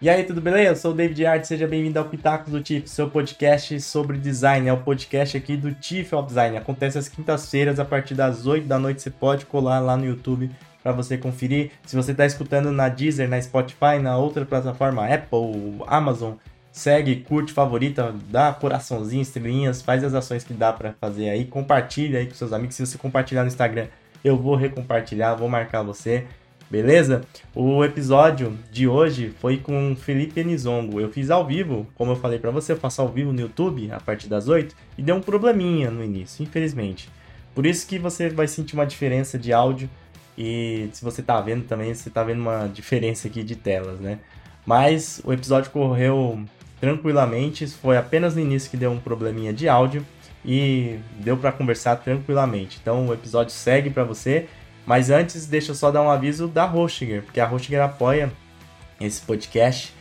E aí, tudo beleza? Eu sou o David Art, seja bem-vindo ao Pitacos do TIF, seu podcast sobre design. É o podcast aqui do TIF of Design. Acontece às quintas-feiras, a partir das 8 da noite. Você pode colar lá no YouTube para você conferir. Se você está escutando na Deezer, na Spotify, na outra plataforma, Apple, Amazon, segue, curte, favorita, dá coraçãozinho, estrelinhas, faz as ações que dá para fazer aí. Compartilha aí com seus amigos. Se você compartilhar no Instagram, eu vou recompartilhar, vou marcar você. Beleza? O episódio de hoje foi com Felipe Nizongo. Eu fiz ao vivo, como eu falei para você, eu faço ao vivo no YouTube a partir das 8 e deu um probleminha no início, infelizmente. Por isso que você vai sentir uma diferença de áudio e se você tá vendo também, você tá vendo uma diferença aqui de telas, né? Mas o episódio correu tranquilamente, foi apenas no início que deu um probleminha de áudio e deu para conversar tranquilamente. Então o episódio segue para você mas antes, deixa eu só dar um aviso da Hostinger, porque a Hostinger apoia esse podcast.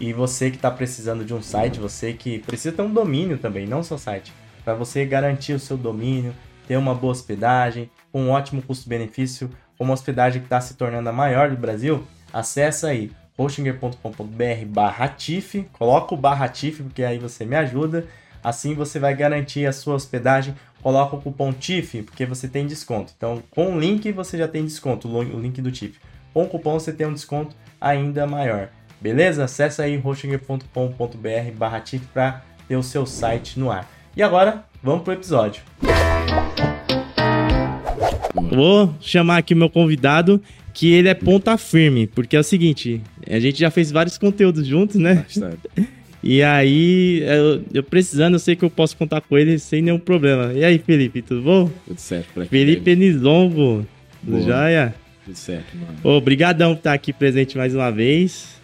E você que está precisando de um site, você que precisa ter um domínio também, não só site, para você garantir o seu domínio, ter uma boa hospedagem, um ótimo custo-benefício, uma hospedagem que está se tornando a maior do Brasil, acessa aí hostinger.com.br barra TIF, coloca o barra TIF, porque aí você me ajuda, assim você vai garantir a sua hospedagem coloca o cupom TIF, porque você tem desconto. Então, com o link você já tem desconto, o link do TIF. Com o cupom você tem um desconto ainda maior. Beleza? Acesse aí hostinger.com.br barra TIF para ter o seu site no ar. E agora, vamos pro episódio. Vou chamar aqui o meu convidado, que ele é ponta firme, porque é o seguinte, a gente já fez vários conteúdos juntos, né? Bastante. E aí, eu, eu, precisando, eu sei que eu posso contar com ele sem nenhum problema. E aí, Felipe, tudo bom? Tudo certo. Por aqui, Felipe Nizongo, tudo jóia? Tudo certo, mano. Obrigadão por estar aqui presente mais uma vez.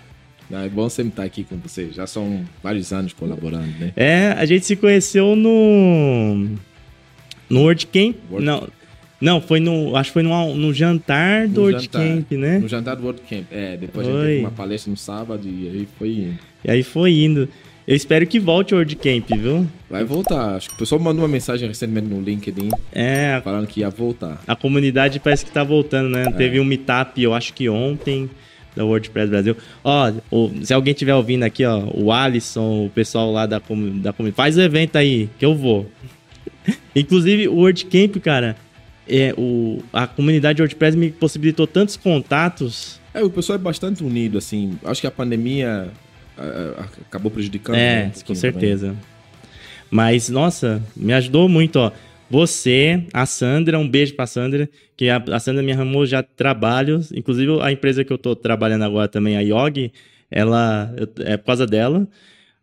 Não, é bom sempre estar aqui com você. Já são vários anos colaborando, né? É, a gente se conheceu no... No WordCamp. Word... Não, não, foi no. Acho que foi no, no jantar do no WordCamp, né? No jantar do WordCamp. É, depois foi. a gente teve uma palestra no sábado e aí foi. E aí foi indo. Eu espero que volte o WordCamp, viu? Vai voltar. Acho que o pessoal mandou uma mensagem recentemente no LinkedIn. É. Falando que ia voltar. A comunidade parece que tá voltando, né? É. Teve um meetup, eu acho que ontem, da WordPress Brasil. Ó, se alguém estiver ouvindo aqui, ó, o Alisson, o pessoal lá da, da comunidade, faz o evento aí, que eu vou. Inclusive, o WordCamp, cara, é, o, a comunidade WordPress me possibilitou tantos contatos. É, o pessoal é bastante unido, assim. Acho que a pandemia acabou prejudicando. É, um com certeza. Também. Mas, nossa, me ajudou muito, ó. Você, a Sandra, um beijo pra Sandra, que a, a Sandra me arrumou já trabalhos, inclusive a empresa que eu tô trabalhando agora também, a Yogi, ela, é por causa dela.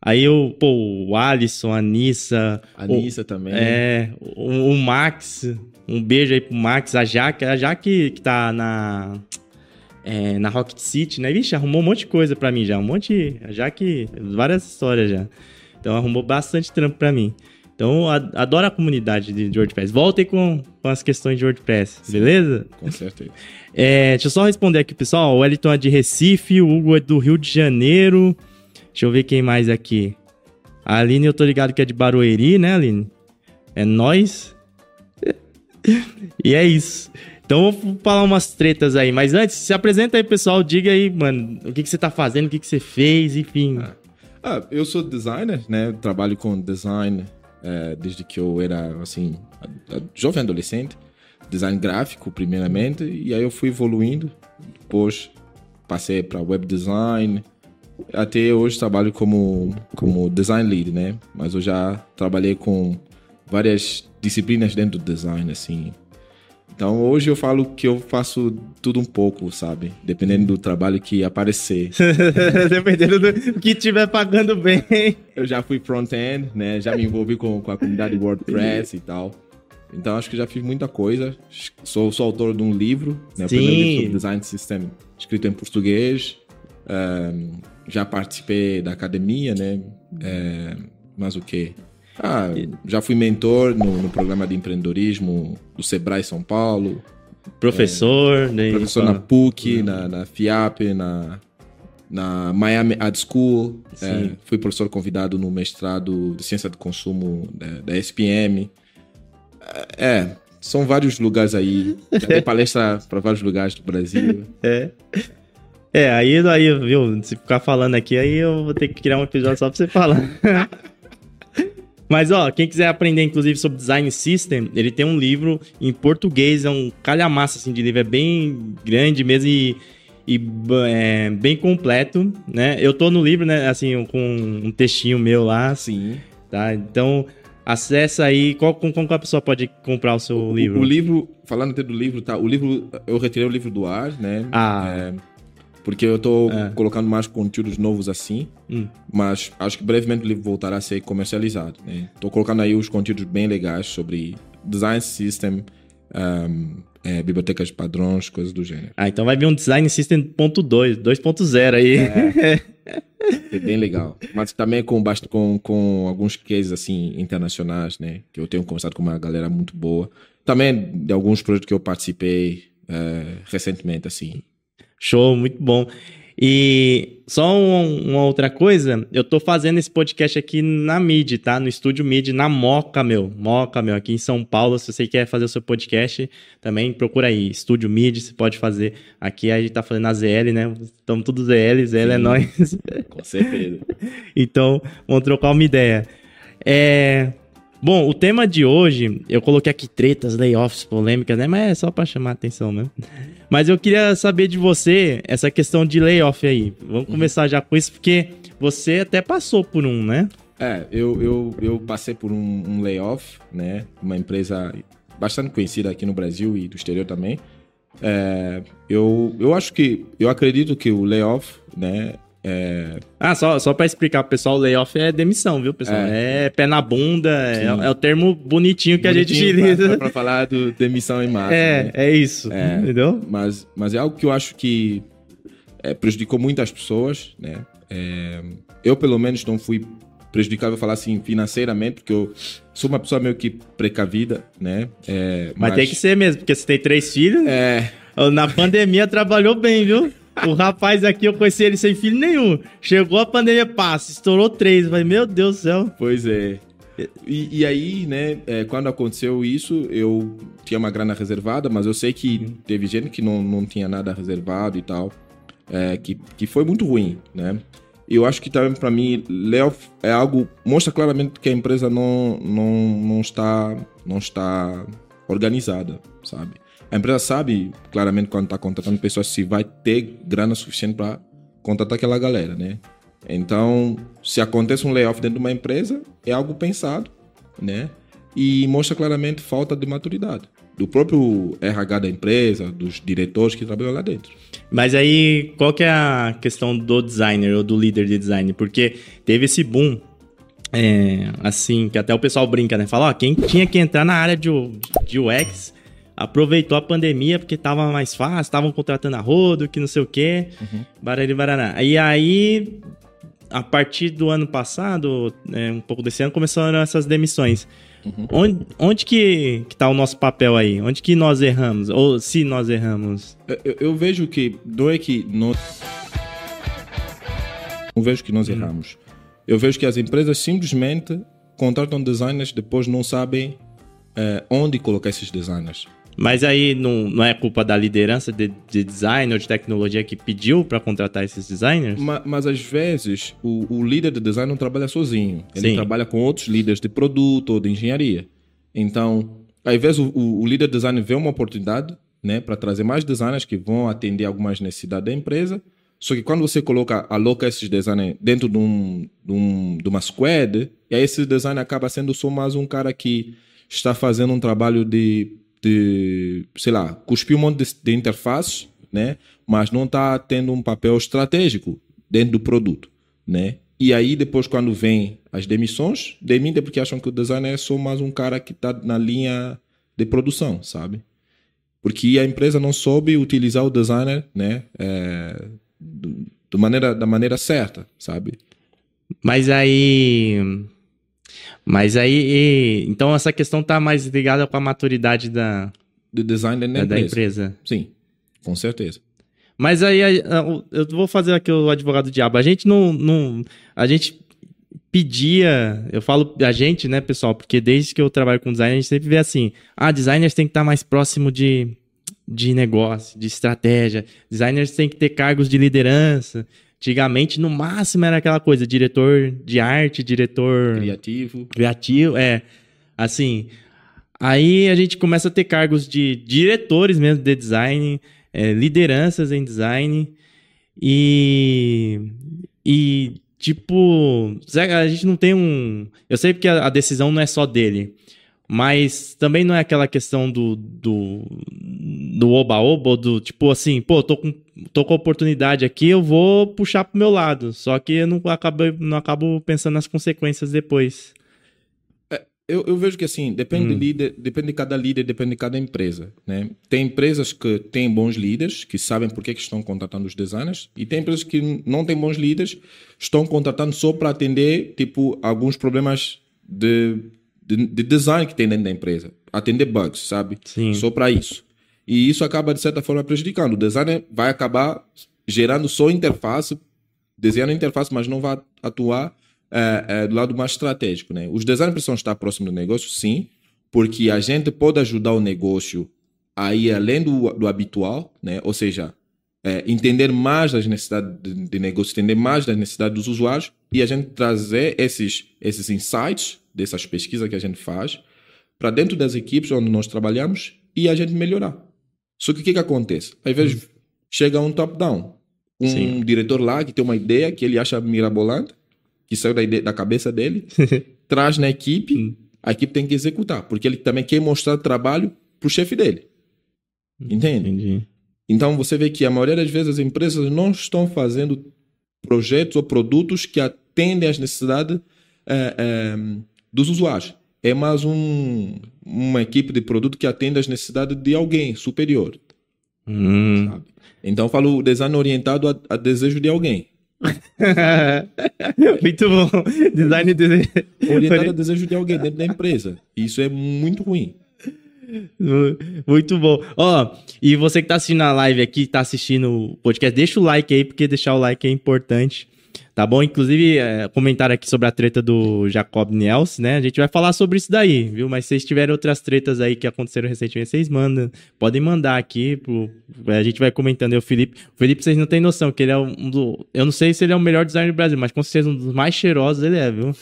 Aí eu, pô, o Alisson, a Nissa. A Nissa também. É, o, o, Max, um beijo aí pro Max, a Jaque, a Jaque que tá na é, na Rocket City, né? Vixe, arrumou um monte de coisa para mim já, um monte, já que várias histórias já. Então arrumou bastante trampo para mim. Então adoro a comunidade de WordPress. Voltem com, com as questões de WordPress, Sim, beleza? Com certeza. É, deixa eu só responder aqui, pessoal. O Wellington é de Recife, o Hugo é do Rio de Janeiro. Deixa eu ver quem mais aqui. A Aline, eu tô ligado que é de Barueri, né, Aline? É nós. e é isso. Então vou falar umas tretas aí. Mas antes, se apresenta aí, pessoal. Diga aí, mano, o que, que você tá fazendo, o que, que você fez, enfim. Ah, ah eu sou designer, né? Trabalho com design é, desde que eu era, assim, jovem adolescente. Design gráfico, primeiramente. E aí eu fui evoluindo. Depois passei para web design. Até hoje trabalho como, como design lead, né? Mas eu já trabalhei com várias disciplinas dentro do design, assim então hoje eu falo que eu faço tudo um pouco, sabe? Dependendo do trabalho que aparecer. Dependendo do que estiver pagando bem. Eu já fui front-end, né? Já me envolvi com, com a comunidade WordPress e tal. Então acho que já fiz muita coisa. Sou, sou autor de um livro, né? O Sim. primeiro livro sobre design system escrito em português. Um, já participei da academia, né? É, mas o que? Ah, já fui mentor no, no, programa de empreendedorismo do Sebrae São Paulo. Professor, é, né? Professor na PUC, na, na FIAP, na, na Miami Ad School. É, fui professor convidado no mestrado de ciência do consumo da, da SPM. É, é, são vários lugares aí. Já dei palestra para vários lugares do Brasil. É. É, aí, aí, viu? Se ficar falando aqui, aí eu vou ter que criar um episódio só pra você falar. Mas, ó, quem quiser aprender, inclusive, sobre design system, ele tem um livro em português, é um calhamaço, assim, de livro, é bem grande mesmo e, e é, bem completo, né? Eu tô no livro, né, assim, com um textinho meu lá. Sim. Tá? Então, acessa aí. Qual, como, como a pessoa pode comprar o seu o, livro? O livro, falando até do livro, tá? O livro, eu retirei o livro do ar, né? Ah. É, porque eu tô É. colocando mais conteúdos novos assim, Hum. mas acho que brevemente livro voltará a ser comercializado, né? Tô colocando aí os conteúdos bem legais sobre design system, um, é, bibliotecas de padrões, coisas do gênero. Ah, então vai vir um Design System ponto 2, 2.0 aí. É bem legal. Mas também com, com, com alguns cases assim internacionais, né? Que eu tenho conversado com uma galera muito boa. Também de alguns projetos que eu participei é, recentemente, assim. Show, muito bom. E só um- uma outra coisa, eu tô fazendo esse podcast aqui na MID, tá? No estúdio MID, na Moca, meu. Moca, meu, aqui em São Paulo. Se você quer fazer o seu podcast, também procura aí. Estúdio MID, você pode fazer. Aqui a gente tá fazendo a ZL, né? Estamos todos ZL, ZL é Sim. nós. Com certeza. Então, vamos trocar uma ideia. É... Bom, o tema de hoje, eu coloquei aqui tretas, layoffs, polêmicas, né? Mas é só pra chamar a atenção mesmo. Mas eu queria saber de você essa questão de layoff aí. Vamos começar já com isso, porque você até passou por um, né? É, eu, eu, eu passei por um, um layoff, né? Uma empresa bastante conhecida aqui no Brasil e do exterior também. É, eu, eu acho que, eu acredito que o layoff, né? É, Ah, só, só pra explicar pro pessoal, layoff é demissão, viu, pessoal? É, pé na bunda, é, é o termo bonitinho que a gente bonitinho utiliza. pra, pra falar do demissão em massa. É, né? é isso, É. entendeu? mas, mas é algo que eu acho que é, prejudicou muitas pessoas, né? É, eu, pelo menos, não fui prejudicado, falar assim, financeiramente, porque eu sou uma pessoa meio que precavida, né? É, Mas, tem que ser mesmo, porque você tem três filhos. É, Na pandemia trabalhou bem, viu? O rapaz aqui, eu conheci ele sem filho nenhum. Chegou a pandemia, passa, estourou três. Falei, meu Deus do céu. pois é. E, e aí, né, é, quando aconteceu isso, eu tinha uma grana reservada, mas eu sei que teve gente que não, não tinha nada reservado e tal, é, que, que foi muito ruim, né? Eu acho que também para mim, layoff é algo mostra claramente que a empresa não, não, não está não está organizada, sabe? A empresa sabe claramente quando está contratando pessoas se vai ter grana suficiente para contratar aquela galera, né? Então, se acontece um layoff dentro de uma empresa, é algo pensado, né? E mostra claramente falta de maturidade do próprio RH da empresa, dos diretores que trabalham lá dentro. Mas aí, qual que é a questão do designer ou do líder de design? Porque teve esse boom, é, assim, que até o pessoal brinca, né? Fala, ó, quem tinha que entrar na área de, de UX aproveitou a pandemia porque tava mais fácil, estavam contratando a rodo, que não sei o quê, barari baraná. E aí, a partir do ano passado, é, um pouco desse ano, começaram essas demissões. Onde, onde que, que tá o nosso papel aí? Onde que nós erramos? Ou se nós erramos? Eu, eu- vejo que não é que nós não vejo que nós erramos. Eu vejo que as empresas simplesmente contratam designers depois não sabem eh, onde colocar esses designers. Mas aí não, não é culpa da liderança de, de design ou de tecnologia que pediu para contratar esses designers? Ma- Mas, às vezes o, o líder de design não trabalha sozinho. Ele Sim. trabalha com outros líderes de produto ou de engenharia. Então, às vezes o, o- o líder de design vê uma oportunidade né, para trazer mais designers que vão atender algumas necessidades da empresa. Só que quando você coloca, aloca esses designers dentro de, um, de, um, de uma squad, e aí esse designer acaba sendo só mais um cara que está fazendo um trabalho de, de sei lá, cuspir um monte de, de né? Mas não está tendo um papel estratégico dentro do produto, né? E aí depois quando vem as demissões, demitem porque acham que o designer é só mais um cara que está na linha de produção, sabe? Porque a empresa não soube utilizar o designer, né? É, do- do maneira, da maneira certa, sabe? Mas aí. Mas aí. e- Então essa questão tá mais ligada com a maturidade da, Do design da, da, da empresa. empresa. Sim, com certeza. Mas aí eu vou fazer aqui o advogado do diabo. A gente não, não. A gente pedia. Eu falo a gente, né, pessoal? Porque desde que eu trabalho com design, a gente sempre vê assim: ah, designers tem que estar mais próximo de. de negócio, de estratégia. Designers têm que ter cargos de liderança. Antigamente, no máximo, era aquela coisa, diretor de arte, diretor... Criativo. Criativo, é. Assim, aí a gente começa a ter cargos de diretores mesmo de design, é, lideranças em design e... E, tipo, a gente não tem um... Eu sei porque a decisão não é só dele, mas também não é aquela questão do do, do oba-oba, do tipo assim, pô, tô com, tô com oportunidade aqui, eu vou puxar pro meu lado. Só que eu não acabo, não acabo pensando nas consequências depois. É, eu, eu, vejo que assim, depende, hum. de líder, depende de cada líder, depende de cada empresa. Né? Tem empresas que têm bons líderes, que sabem por que, que estão contratando os designers, e tem empresas que não têm bons líderes, estão contratando só para atender tipo, alguns problemas de de, de, design que tem dentro da empresa. Atender bugs, sabe? Sim. Só para isso. E isso acaba, de certa forma, prejudicando. O designer vai acabar gerando só interface, desenhando interface, mas não vai atuar é, é, do lado mais estratégico. Né? Os designers precisam estar próximos do negócio, sim, porque a gente pode ajudar o negócio a ir além do, do habitual, né? ou seja, é, entender mais das necessidades de, de negócio, entender mais das necessidades dos usuários e a gente trazer esses, esses insights dessas pesquisas que a gente faz para dentro das equipes onde nós trabalhamos e a gente melhorar. Só que o que, que acontece? Às vezes hum. chega um top-down, um Sim. diretor lá que tem uma ideia que ele acha mirabolante, que saiu da, ideia, da cabeça dele, traz na equipe, hum. a equipe tem que executar, porque ele também quer mostrar trabalho para o chefe dele. Entende? Entendi. Então você vê que a maioria das vezes as empresas não estão fazendo projetos ou produtos que atendem às necessidades é, é, dos usuários. É mais um, uma equipe de produto que atende às necessidades de alguém superior. Hum. Então, eu falo design orientado a, a desejo de alguém. muito bom. Design de... orientado a desejo de alguém dentro da empresa. Isso é muito ruim. Muito bom. Ó, oh, e você que tá assistindo a live aqui, tá assistindo o podcast, deixa o like aí, porque deixar o like é importante. Tá bom? Inclusive, é, comentário aqui sobre a treta do Jacob Niels, né? A gente vai falar sobre isso daí, viu? Mas se vocês tiverem outras tretas aí que aconteceram recentemente, vocês mandam. Podem mandar aqui. Pro, a gente vai comentando. O Felipe. O Felipe, vocês não têm noção que ele é um do. Eu não sei se ele é o melhor designer do Brasil, mas com certeza um dos mais cheirosos ele é, viu?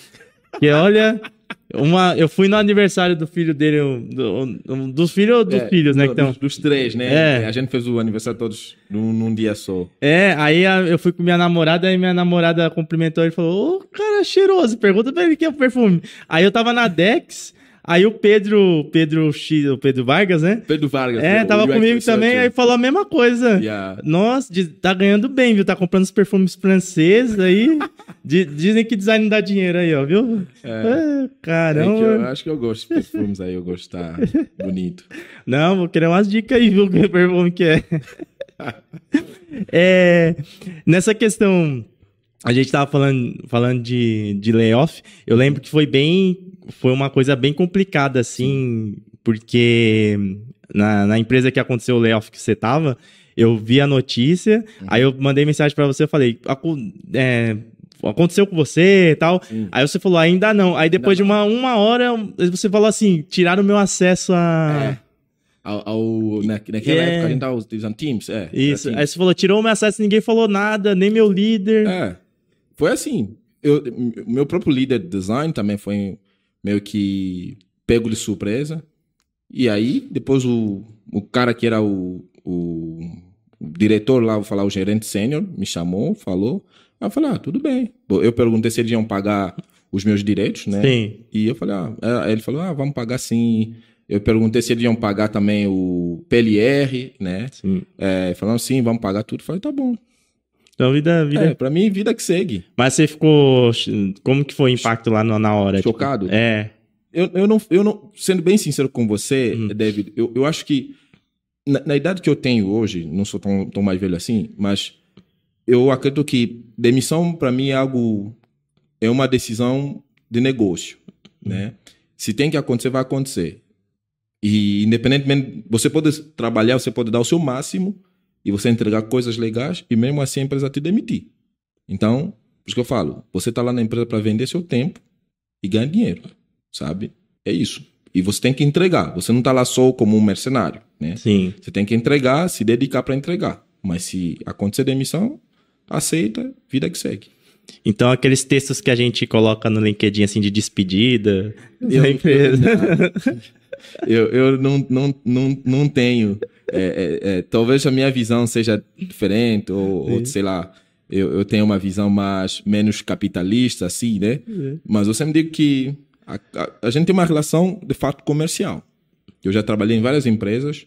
Que olha. Uma, eu fui no aniversário do filho dele, do, do, dos filhos ou dos é, filhos, né? Do, então, dos, dos, três, né? É. A gente fez o aniversário todos num, num dia só. É, aí a, eu fui com minha namorada, aí minha namorada cumprimentou ele e falou: Ô, oh, cara, cheiroso, pergunta pra ele que é o perfume. Aí eu tava na Dex. Aí o Pedro, Pedro X, o Pedro Vargas, né? Pedro Vargas. É, tava comigo também, aí falou a mesma coisa. Yeah. Nossa, tá ganhando bem, viu? Tá comprando os perfumes franceses aí. dizem que design dá dinheiro aí, ó, viu? É. é caramba. É eu acho que eu gosto de perfumes aí, eu gosto de tá bonito. Não, vou querer umas dicas aí, viu? Que perfume que é. é. Nessa questão a gente tava falando, falando de, de layoff. Eu lembro que foi bem foi uma coisa bem complicada, assim, porque na, na empresa que aconteceu o layoff que você tava, eu vi a notícia, uhum. aí eu mandei mensagem para você, eu falei, é, aconteceu com você e tal. Uhum. Aí você falou, ainda não. Aí depois de uma, uma hora, você falou assim, tiraram o meu acesso a... É. Ao, ao, na, naquela é. época a gente tava usando Teams, é. Isso, assim. aí você falou, tirou o meu acesso, ninguém falou nada, nem meu líder. É, foi assim. Eu, meu próprio líder de design também foi meio que pego de surpresa. E aí, depois o, o cara que era o, o, diretor lá, vou falar, o gerente sênior, me chamou, falou. Aí eu falei, ah, tudo bem. Eu perguntei se eles iam pagar os meus direitos, né? Sim. E eu falei, ah, ele falou, ah, vamos pagar sim. Eu perguntei se eles iam pagar também o PLR, né? Sim. É, falando sim, vamos pagar tudo. Eu falei, tá bom. Então, vida, vida. É, pra mim, vida que segue. Mas você ficou. Como que foi o impacto lá na hora? Chocado? Tipo, é. Eu, eu, não, eu não. Sendo bem sincero com você, hum. David, eu, eu acho que. Na, na, idade que eu tenho hoje, não sou tão, tão mais velho assim, mas eu acredito que demissão para mim é algo. É uma decisão de negócio, hum. né? Se tem que acontecer, vai acontecer. E independentemente, você pode trabalhar, você pode dar o seu máximo e você entregar coisas legais e mesmo assim a empresa te demitir. Então, por isso que eu falo, você está lá na empresa para vender seu tempo e ganhar dinheiro, sabe? É isso. E você tem que entregar. Você não está lá só como um mercenário, né? Sim. Você tem que entregar, se dedicar para entregar. Mas se acontecer demissão, aceita, vida que segue. Então, aqueles textos que a gente coloca no LinkedIn, assim, de despedida Eu- da empresa. Eu, eu não, não, não, não tenho. É, é, é, talvez a minha visão seja diferente, ou, ou sei lá, eu, eu tenho uma visão mais menos capitalista, assim, né? Mas eu sempre digo que a, a, a gente tem uma relação de fato comercial. Eu já trabalhei em várias empresas,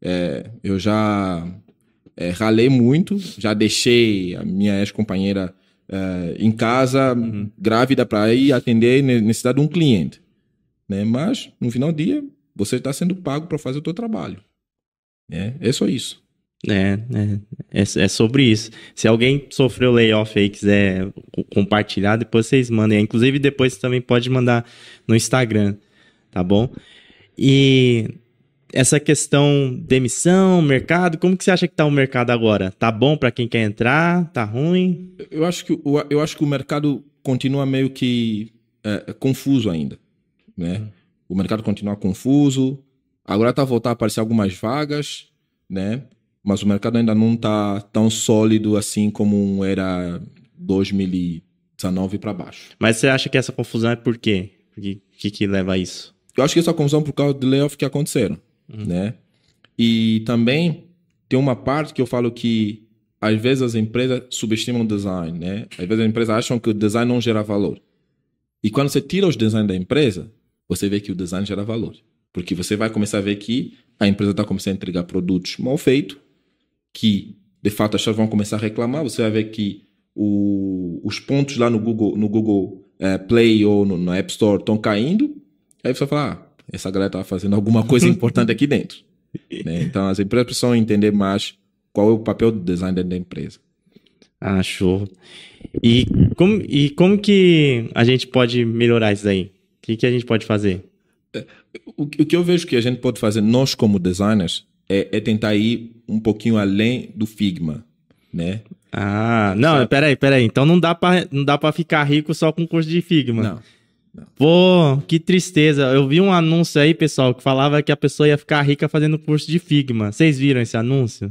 é, eu já é, ralei muito, já deixei a minha ex-companheira em casa, grávida, para ir atender ne- necessidade de um cliente né? Mas no final do dia você está sendo pago para fazer o teu trabalho. Né? É só isso. É, é, é, é sobre isso. Se alguém sofreu layoff aí e quiser co- compartilhar, depois vocês mandem. Inclusive, depois você também pode mandar no Instagram, tá bom? E essa questão demissão, mercado, como que você acha que tá o mercado agora? Tá bom para quem quer entrar? Tá ruim? Eu acho que o, eu acho que o mercado continua meio que é, é, confuso ainda, né? O mercado continua confuso. Agora está a voltar a aparecer algumas vagas, né? Mas o mercado ainda não está tão sólido assim como era 2019 para baixo. Mas você acha que essa confusão é por quê? O que, que, leva a isso? Eu acho que é confusão por causa de layoff que aconteceram, né? E também tem uma parte que eu falo que às vezes as empresas subestimam o design, né? Às vezes as empresas acham que o design não gera valor. E quando você tira os designs da empresa, você vê que o design gera valor. Porque você vai começar a ver que a empresa está começando a entregar produtos mal feitos, que de fato as pessoas vão começar a reclamar. Você vai ver que o- os pontos lá no Google, no Google eh, Play ou no, no App Store estão caindo. Aí você vai falar, ah, essa galera está fazendo alguma coisa importante aqui dentro. né? Então as empresas precisam entender mais qual é o papel do design dentro da empresa. Ah, show. E como, e como que a gente pode melhorar isso aí? O que, que a gente pode fazer? O, o que eu vejo que a gente pode fazer, nós como designers, é, é tentar ir um pouquinho além do Figma, né? Ah, não, peraí, peraí. Então não dá pra, não dá pra ficar rico só com curso de Figma. Não. Pô, que tristeza. Eu vi um anúncio aí, pessoal, que falava que a pessoa ia ficar rica fazendo curso de Figma. Vocês viram esse anúncio?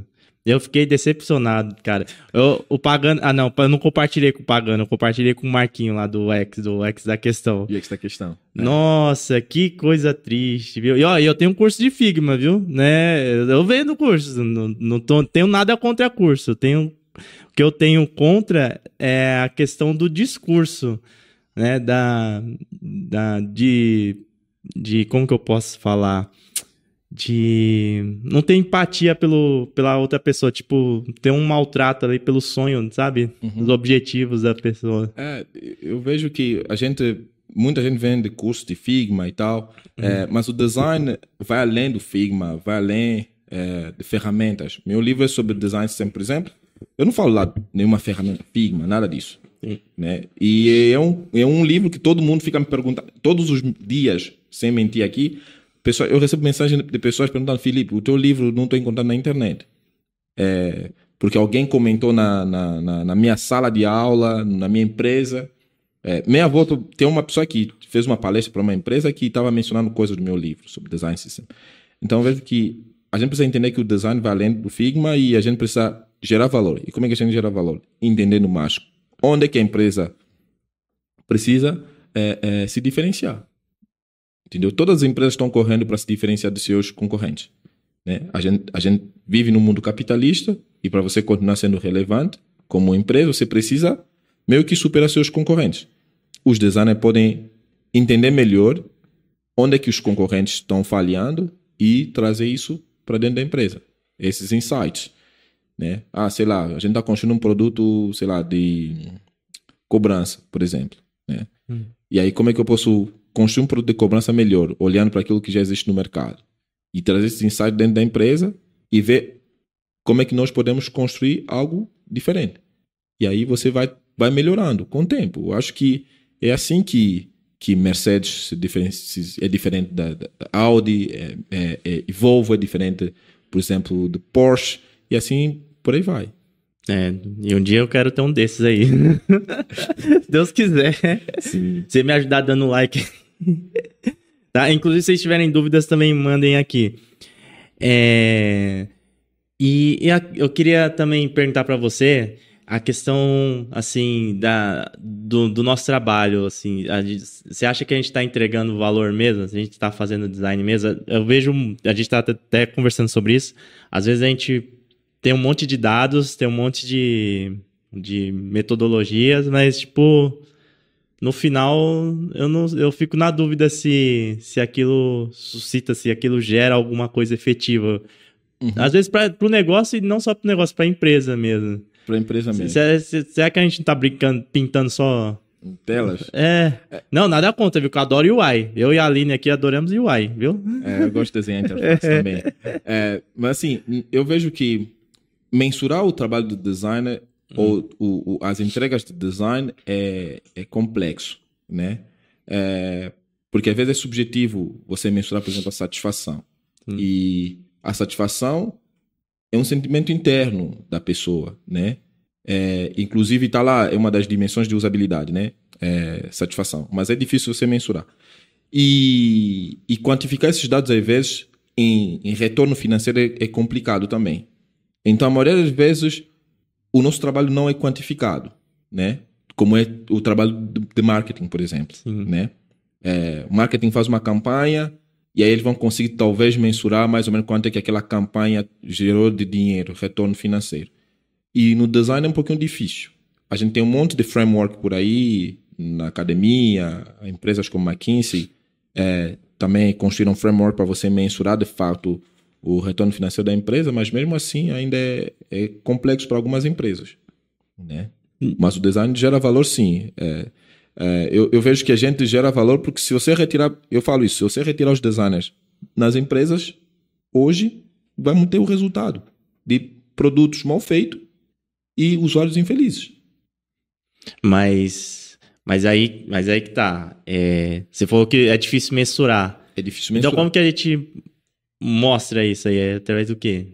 Eu fiquei decepcionado, cara. Eu, o Pagano. Ah, não, eu não compartilhei com o Pagano, eu compartilhei com o Marquinho lá do X, do X da questão. E é que está a questão. né? Nossa, que coisa triste, viu? E ó, eu tenho um curso de Figma, viu? Né? Eu vendo curso, não, não tô- tenho nada contra curso. Tenho, o que eu tenho contra é a questão do discurso, né? Da, da de, de como que eu posso falar? De não ter empatia pelo, pela outra pessoa, tipo, ter um maltrato ali pelo sonho, sabe? Os objetivos da pessoa. É, eu vejo que a gente, muita gente vende curso de Figma e tal, é, mas o design vai além do Figma, vai além é, de ferramentas. Meu livro é sobre design system, por exemplo. Eu não falo lá de nenhuma ferramenta Figma, nada disso. Sim. Né? E é um, é um livro que todo mundo fica me perguntando, todos os dias, sem mentir aqui, eu recebo mensagem de pessoas perguntando, Felipe, o teu livro não estou encontrando na internet. É, porque alguém comentou na, na, na, na minha sala de aula, na minha empresa. É, meia volta, tem uma pessoa que fez uma palestra para uma empresa que estava mencionando coisas do meu livro sobre design system. Então vejo que a gente precisa entender que o design vai além do Figma e a gente precisa gerar valor. E como é que a gente gera valor? Entendendo mais onde é que a empresa precisa é, é, se diferenciar. Entendeu? Todas as empresas estão correndo para se diferenciar dos seus concorrentes. Né? A, gente, a gente vive num mundo capitalista e para você continuar sendo relevante como empresa, você precisa meio que superar seus concorrentes. Os designers podem entender melhor onde é que os concorrentes estão falhando e trazer isso para dentro da empresa. Esses insights. Né? Ah, sei lá, a gente está construindo um produto, sei lá, de cobrança, por exemplo. Né? Hum. E aí, como é que eu posso construir um produto de cobrança melhor, olhando para aquilo que já existe no mercado? E trazer esse insight dentro da empresa e ver como é que nós podemos construir algo diferente. E aí você vai, vai melhorando com o tempo. Eu acho que é assim que, que Mercedes é diferente da, da Audi, é, é, é, e Volvo é diferente, por exemplo, do Porsche, e assim por aí vai. É, e um dia eu quero ter um desses aí. Se Deus quiser. Sim. Você me ajudar dando like. Tá? Inclusive, se vocês tiverem dúvidas, também mandem aqui. É... E, e a, eu queria também perguntar para você a questão, assim, da, do, do nosso trabalho, assim, você acha que a gente está entregando valor mesmo? A gente está fazendo design mesmo? Eu vejo, a gente está até conversando sobre isso, às vezes a gente tem um monte de dados, tem um monte de, de metodologias, mas, tipo, no final eu, não, eu fico na dúvida se, se aquilo suscita, se aquilo gera alguma coisa efetiva. Uhum. Às vezes para o negócio e não só para o negócio, para a empresa mesmo. Para a empresa mesmo. Será, será que a gente não tá brincando, pintando só. Telas? É. é. Não, nada contra, viu? Que eu adoro UI. Eu e a Aline aqui adoramos UI, viu? É, eu gosto de desenhar interface também. É, mas assim, eu vejo que mensurar o trabalho do designer. Ou o, o, as entregas de design é, é complexo, né? É, porque às vezes é subjetivo você mensurar, por exemplo, a satisfação. Hum. E a satisfação é um sentimento interno da pessoa, né? É, inclusive está lá, é uma das dimensões de usabilidade, né? É, satisfação. Mas é difícil você mensurar. E, e quantificar esses dados, às vezes, em, em retorno financeiro é, é, complicado também. Então, a maioria das vezes, o nosso trabalho não é quantificado, né? Como é o trabalho de marketing, por exemplo, Sim. né? É, o marketing faz uma campanha, e aí eles vão conseguir talvez mensurar mais ou menos quanto é que aquela campanha gerou de dinheiro, retorno financeiro. E no design é um pouquinho difícil. A gente tem um monte de framework por aí, na academia, empresas como McKinsey é, também construíram um framework para você mensurar de fato o retorno financeiro da empresa, mas mesmo assim ainda é, é complexo para algumas empresas. Né? Hum. Mas o design gera valor sim. É, é, eu, eu, vejo que a gente gera valor porque se você retirar, eu falo isso, se você retirar os designers nas empresas, hoje vai manter o resultado de produtos mal feitos e usuários infelizes. Mas, mas aí, mas aí que tá. É, você falou que é difícil mensurar. É difícil mensurar. Então como que a gente mostra isso aí? É através do quê?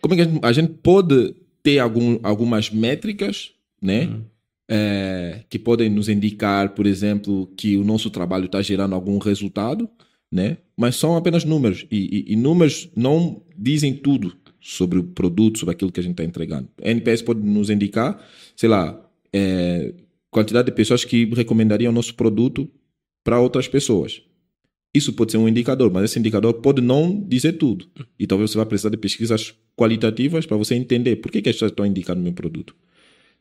Como é que a gente, a gente pode ter algum, algumas métricas, né? Hum é, que podem nos indicar, por exemplo, que o nosso trabalho está gerando algum resultado, né? Mas são apenas números e, e, e, números não dizem tudo sobre o produto, sobre aquilo que a gente está entregando. A NPS pode nos indicar, sei lá, é, quantidade de pessoas que recomendariam o nosso produto para outras pessoas. Isso pode ser um indicador, mas esse indicador pode não dizer tudo. E talvez você vá precisar de pesquisas qualitativas para você entender por que, que as pessoas estão indicando o meu produto,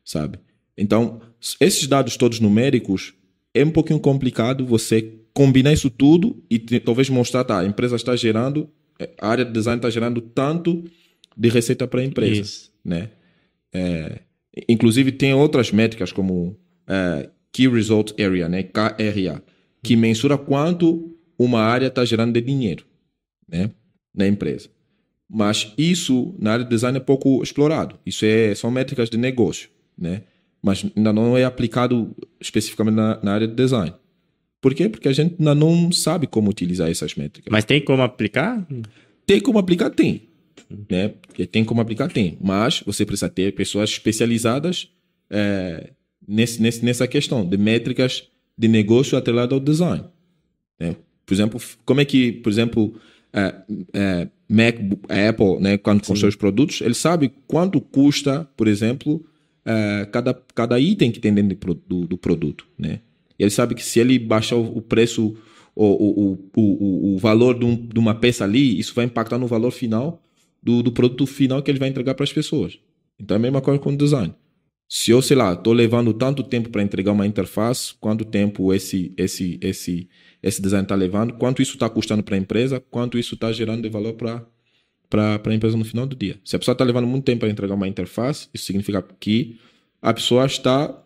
sabe? Então, esses dados todos numéricos é um pouquinho complicado você combinar isso tudo e talvez mostrar, tá, a empresa está gerando, é, a área de design está gerando tanto de receita para a empresa, isso. né? É, inclusive tem outras métricas como é, Key Result Area, né, KRA, que mensura quanto uma área está gerando de dinheiro, né, na empresa. Mas isso na área de design é pouco explorado. Isso é, são métricas de negócio, né? mas ainda não é aplicado especificamente na, na, área de design. Por quê? Porque a gente ainda não sabe como utilizar essas métricas. Mas tem como aplicar? Tem como aplicar, tem. Né? Porque tem como aplicar, tem. Mas você precisa ter pessoas especializadas é, nesse, nesse, nessa questão de métricas de negócio atrelado ao design. Né? Por exemplo, como é que, por exemplo, é, é, Mac, Apple, né, quando constrói os produtos, ele sabe quanto custa, por exemplo, uh, cada, cada item que tem dentro do, do produto, né? E ele sabe que se ele baixar o, preço, o, o, o, o valor de, um, de, uma peça ali, isso vai impactar no valor final do, do produto final que ele vai entregar para as pessoas. Então é a mesma coisa com o design. Se eu, sei lá, estou levando tanto tempo para entregar uma interface, quanto tempo esse, esse, esse, esse design está levando, quanto isso está custando para a empresa, quanto isso está gerando de valor para para a empresa no final do dia. Se a pessoa está levando muito tempo para entregar uma interface, isso significa que a pessoa está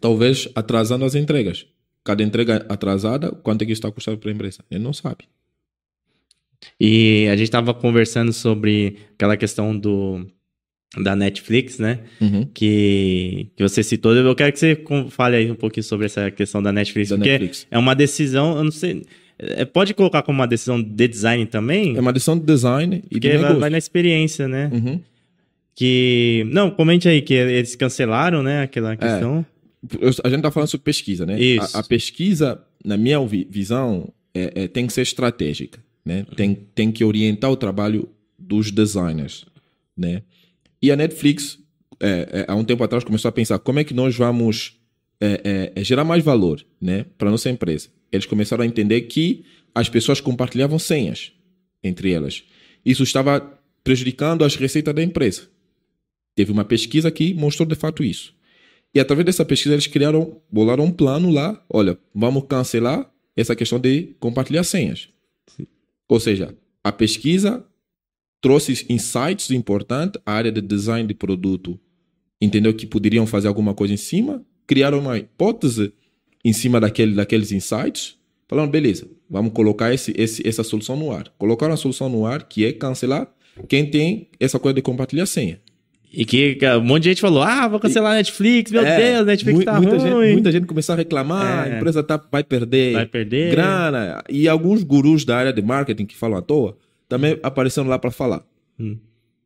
talvez atrasando as entregas. Cada entrega atrasada, quanto é que isso está custando para a empresa? Ele não sabe. E a gente estava conversando sobre aquela questão do da Netflix, né? Uhum. Que, que você citou. Eu quero que você fale aí um pouquinho sobre essa questão da Netflix, da porque Netflix. é uma decisão, eu não sei. É, pode colocar como uma decisão de design também? É uma decisão de design e de vai, vai, na experiência, né? Uhum. Que. Não, comente aí que eles cancelaram, né? Aquela é. questão. É, a gente tá falando sobre pesquisa, né? Isso. A, a pesquisa, na minha visão, é, é, tem que ser estratégica, né? Tem, tem que orientar o trabalho dos designers, né? E a Netflix, é, é, há um tempo atrás, começou a pensar como é que nós vamos é, é, gerar mais valor, né, para nossa empresa. Eles começaram a entender que as pessoas compartilhavam senhas entre elas. Isso estava prejudicando as receitas da empresa. Teve uma pesquisa que mostrou de fato isso. E através dessa pesquisa eles criaram, bolaram um plano lá, olha, vamos cancelar essa questão de compartilhar senhas. Ou seja, a pesquisa trouxe insights importantes, a área de design de produto entendeu que poderiam fazer alguma coisa em cima, criaram uma hipótese em cima daquele, daqueles insights, falaram, beleza, vamos colocar esse, esse, essa solução no ar. Colocaram a solução no ar, que é cancelar quem tem essa coisa de compartilhar senha. E que um monte de gente falou: ah, vou cancelar a Netflix, meu é, Deus, Netflix mu tá muita ruim. Gente, muita gente começou a reclamar, é. a empresa tá, vai perder, vai perder grana. E alguns gurus da área de marketing que falam à toa também apareceram lá para falar. Hum.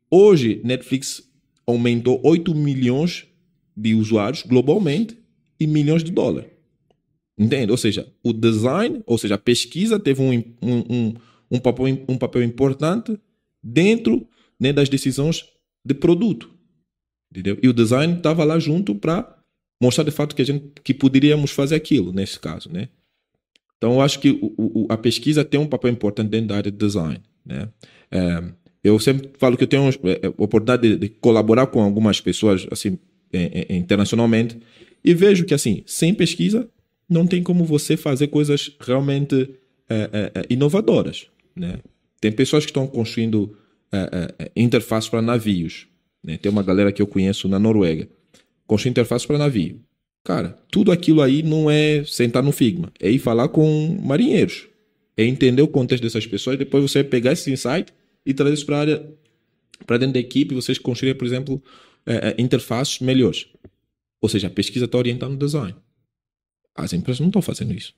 Hoje, Netflix aumentou 8 milhões de usuários globalmente e milhões de dólares. Entende? Ou seja, o design, ou seja, a pesquisa teve um, um, um, um papel, um papel importante dentro né, das decisões de produto. Entendeu? E o design estava lá junto para mostrar de fato que a gente que poderíamos fazer aquilo nesse caso, né? Então eu acho que o, o, a pesquisa tem um papel importante dentro da área de design, né? É, eu sempre falo que eu tenho a é, é, oportunidade de, de colaborar com algumas pessoas assim é, é, internacionalmente e vejo que assim sem pesquisa não tem como você fazer coisas realmente é, inovadoras, né? Tem pessoas que estão construindo interfaces para navios, né? Tem uma galera que eu conheço na Noruega. Construir interface para navio. Cara, tudo aquilo aí não é sentar no Figma. É ir falar com marinheiros. É entender o contexto dessas pessoas. Depois você pegar esse insight e trazer isso para área, para dentro da equipe. Vocês construírem, por exemplo, é, é, interfaces melhores. Ou seja, a pesquisa está orientando o design. As empresas não estão fazendo isso.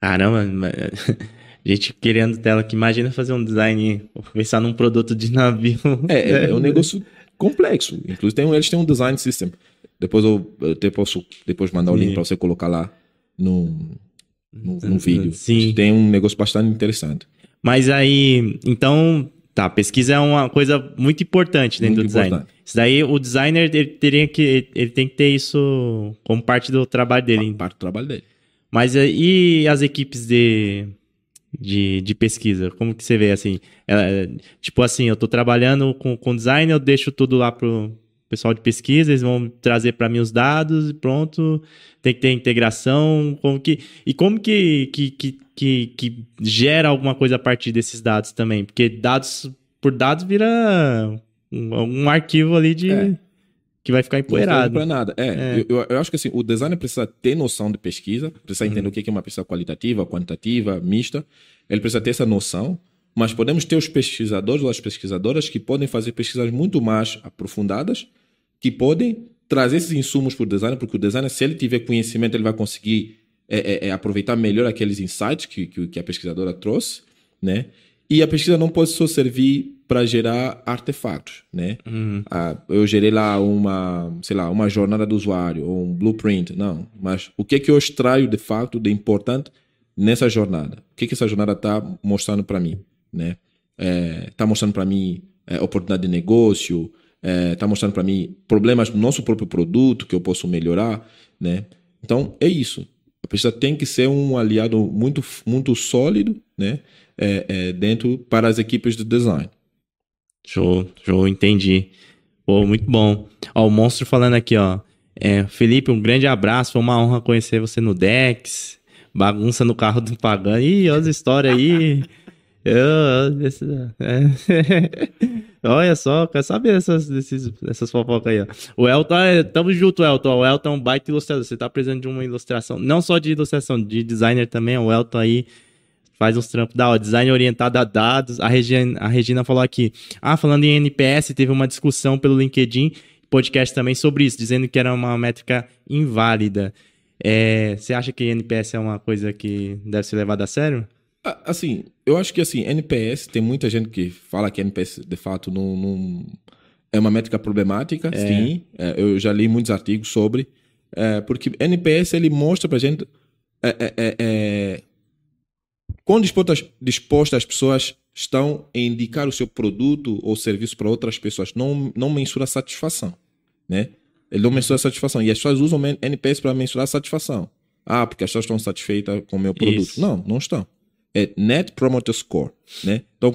Caramba, gente querendo tela que imagina fazer um design, pensar num produto de navio. É, é, é um negócio complexo. Inclusive, tem, eles têm um design system. Depois eu, até posso depois mandar o link para você colocar lá no, no, no vídeo. Sim. Tem um negócio bastante interessante. Mas aí, então, tá, pesquisa é uma coisa muito importante dentro muito do design. Importante. Isso daí, o designer ele teria que, ele tem que ter isso como parte do trabalho dele. Parte do trabalho dele. Mas e as equipes de de, de pesquisa? Como que você vê, assim? É, tipo assim, eu estou trabalhando com, com design, eu deixo tudo lá pro pessoal de pesquisa, eles vão trazer para mim os dados e pronto. Tem que ter integração. Como que, e como que, que, que, que, que gera alguma coisa a partir desses dados também? Porque dados por dados vira um, um arquivo ali de... É que vai ficar empoeirado. Não para nada. É, é. Eu, eu, acho que assim, o designer precisa ter noção de pesquisa, precisa uhum. entender o que é uma pesquisa qualitativa, quantitativa, mista. Ele precisa ter essa noção, mas podemos ter os pesquisadores ou as pesquisadoras que podem fazer pesquisas muito mais aprofundadas, que podem trazer esses insumos para o designer, porque o designer, se ele tiver conhecimento, ele vai conseguir é, é, é aproveitar melhor aqueles insights que, que, que a pesquisadora trouxe, né? E a pesquisa não pode só servir para gerar artefatos, né? Uhum. Ah, eu gerei lá uma, sei lá, uma jornada do usuário ou um blueprint, não. Mas o que é que eu extraio de fato de importante nessa jornada? O que é que essa jornada está mostrando para mim, né? Está é, mostrando para mim é, oportunidade de negócio, está é, mostrando para mim problemas do nosso próprio produto que eu posso melhorar, né? Então é isso. A pesquisa tem que ser um aliado muito, muito sólido, né? é, é, dentro para as equipes de design. Show, show, entendi. Pô, muito bom. Ó, o Monstro falando aqui, ó. É, Felipe, um grande abraço. Foi uma honra conhecer você no Dex. Bagunça no carro do Pagano. Ih, olha as histórias aí. Eu, é. Olha só, quer saber essas, desses, essas fofocas aí, ó. O Elton, é, tamo junto, Elton. O Elton é um baita ilustrador. Você tá precisando de uma ilustração, não só de ilustração, de designer também. O Elton aí faz uns trampos da hora. Design orientado a dados. A Regina, a Regina falou aqui. Ah, falando em NPS, teve uma discussão pelo LinkedIn, podcast também sobre isso, dizendo que era uma métrica inválida. É, você acha que NPS é uma coisa que deve ser levada a sério? Assim, eu acho que assim, NPS, tem muita gente que fala que NPS de fato não, não é uma métrica problemática, é. sim. É, eu já li muitos artigos sobre, é, porque NPS ele mostra pra gente é, é, é, quão dispostas, dispostas as pessoas estão a indicar o seu produto ou serviço para outras pessoas. Não, não mensura a satisfação, né? Ele não mensura a satisfação. E as pessoas usam NPS para mensurar a satisfação. Ah, porque as pessoas estão satisfeitas com o meu produto. Isso. Não, não estão. É Net Promoter Score, né? Então,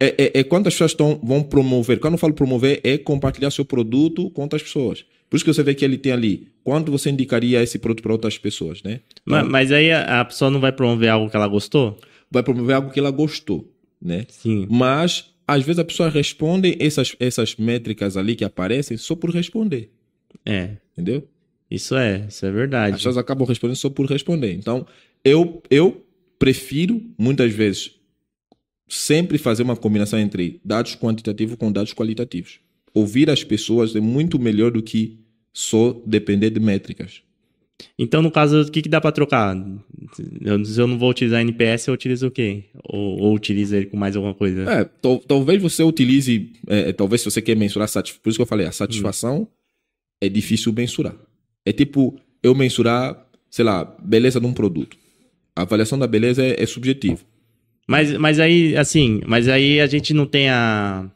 é, é, é quantas pessoas estão, vão promover. Quando eu falo promover, é compartilhar seu produto com outras pessoas. Por isso que você vê que ele tem ali. Quanto você indicaria esse produto para outras pessoas, né? Então, mas, mas, aí a pessoa não vai promover algo que ela gostou? Vai promover algo que ela gostou, né? Sim. Mas, às vezes, a pessoa responde essas, essas métricas ali que aparecem só por responder. É. Entendeu? Isso é, isso é verdade. As pessoas acabam respondendo só por responder. Então, eu, eu prefiro, muitas vezes, sempre fazer uma combinação entre dados quantitativos com dados qualitativos. Ouvir as pessoas é muito melhor do que só depender de métricas. Então, no caso, o que, que dá para trocar? Eu, se eu não vou utilizar NPS, eu utilizo o quê? Ou, ou utilizo ele com mais alguma coisa? É, talvez você utilize, é, talvez se você quer mensurar, por isso que eu falei, a satisfação hum. é difícil mensurar. É tipo eu mensurar, sei lá, beleza de um produto. A avaliação da beleza é, é subjetiva. Mas, mas aí, assim, mas aí a gente não tem a.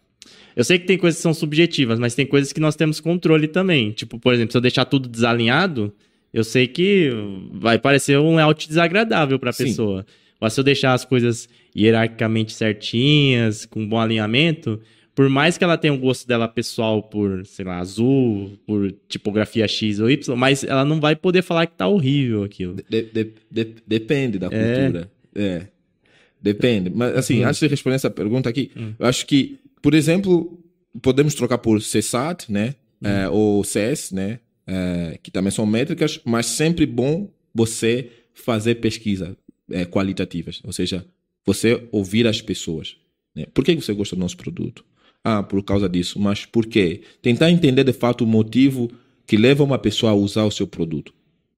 Eu sei que tem coisas que são subjetivas, mas tem coisas que nós temos controle também. Tipo, por exemplo, se eu deixar tudo desalinhado, eu sei que vai parecer um layout desagradável para a pessoa. Mas se eu deixar as coisas hierarquicamente certinhas, com bom alinhamento, por mais que ela tenha um gosto dela pessoal por, sei lá, azul, por tipografia X ou Y, mas ela não vai poder falar que tá horrível aquilo. De, de, de, depende da é. cultura. É. Depende. Mas, assim, hum. antes de responder essa pergunta aqui, hum. eu acho que, por exemplo, podemos trocar por CSAT, né? Hum. É, ou CS, né? É, que também são métricas, mas sempre bom você fazer pesquisa é, qualitativas. Ou seja, você ouvir as pessoas. Né? Por que você gosta do nosso produto? Ah, por causa disso. Mas por quê? Tentar entender de fato o motivo que leva uma pessoa a usar o seu produto.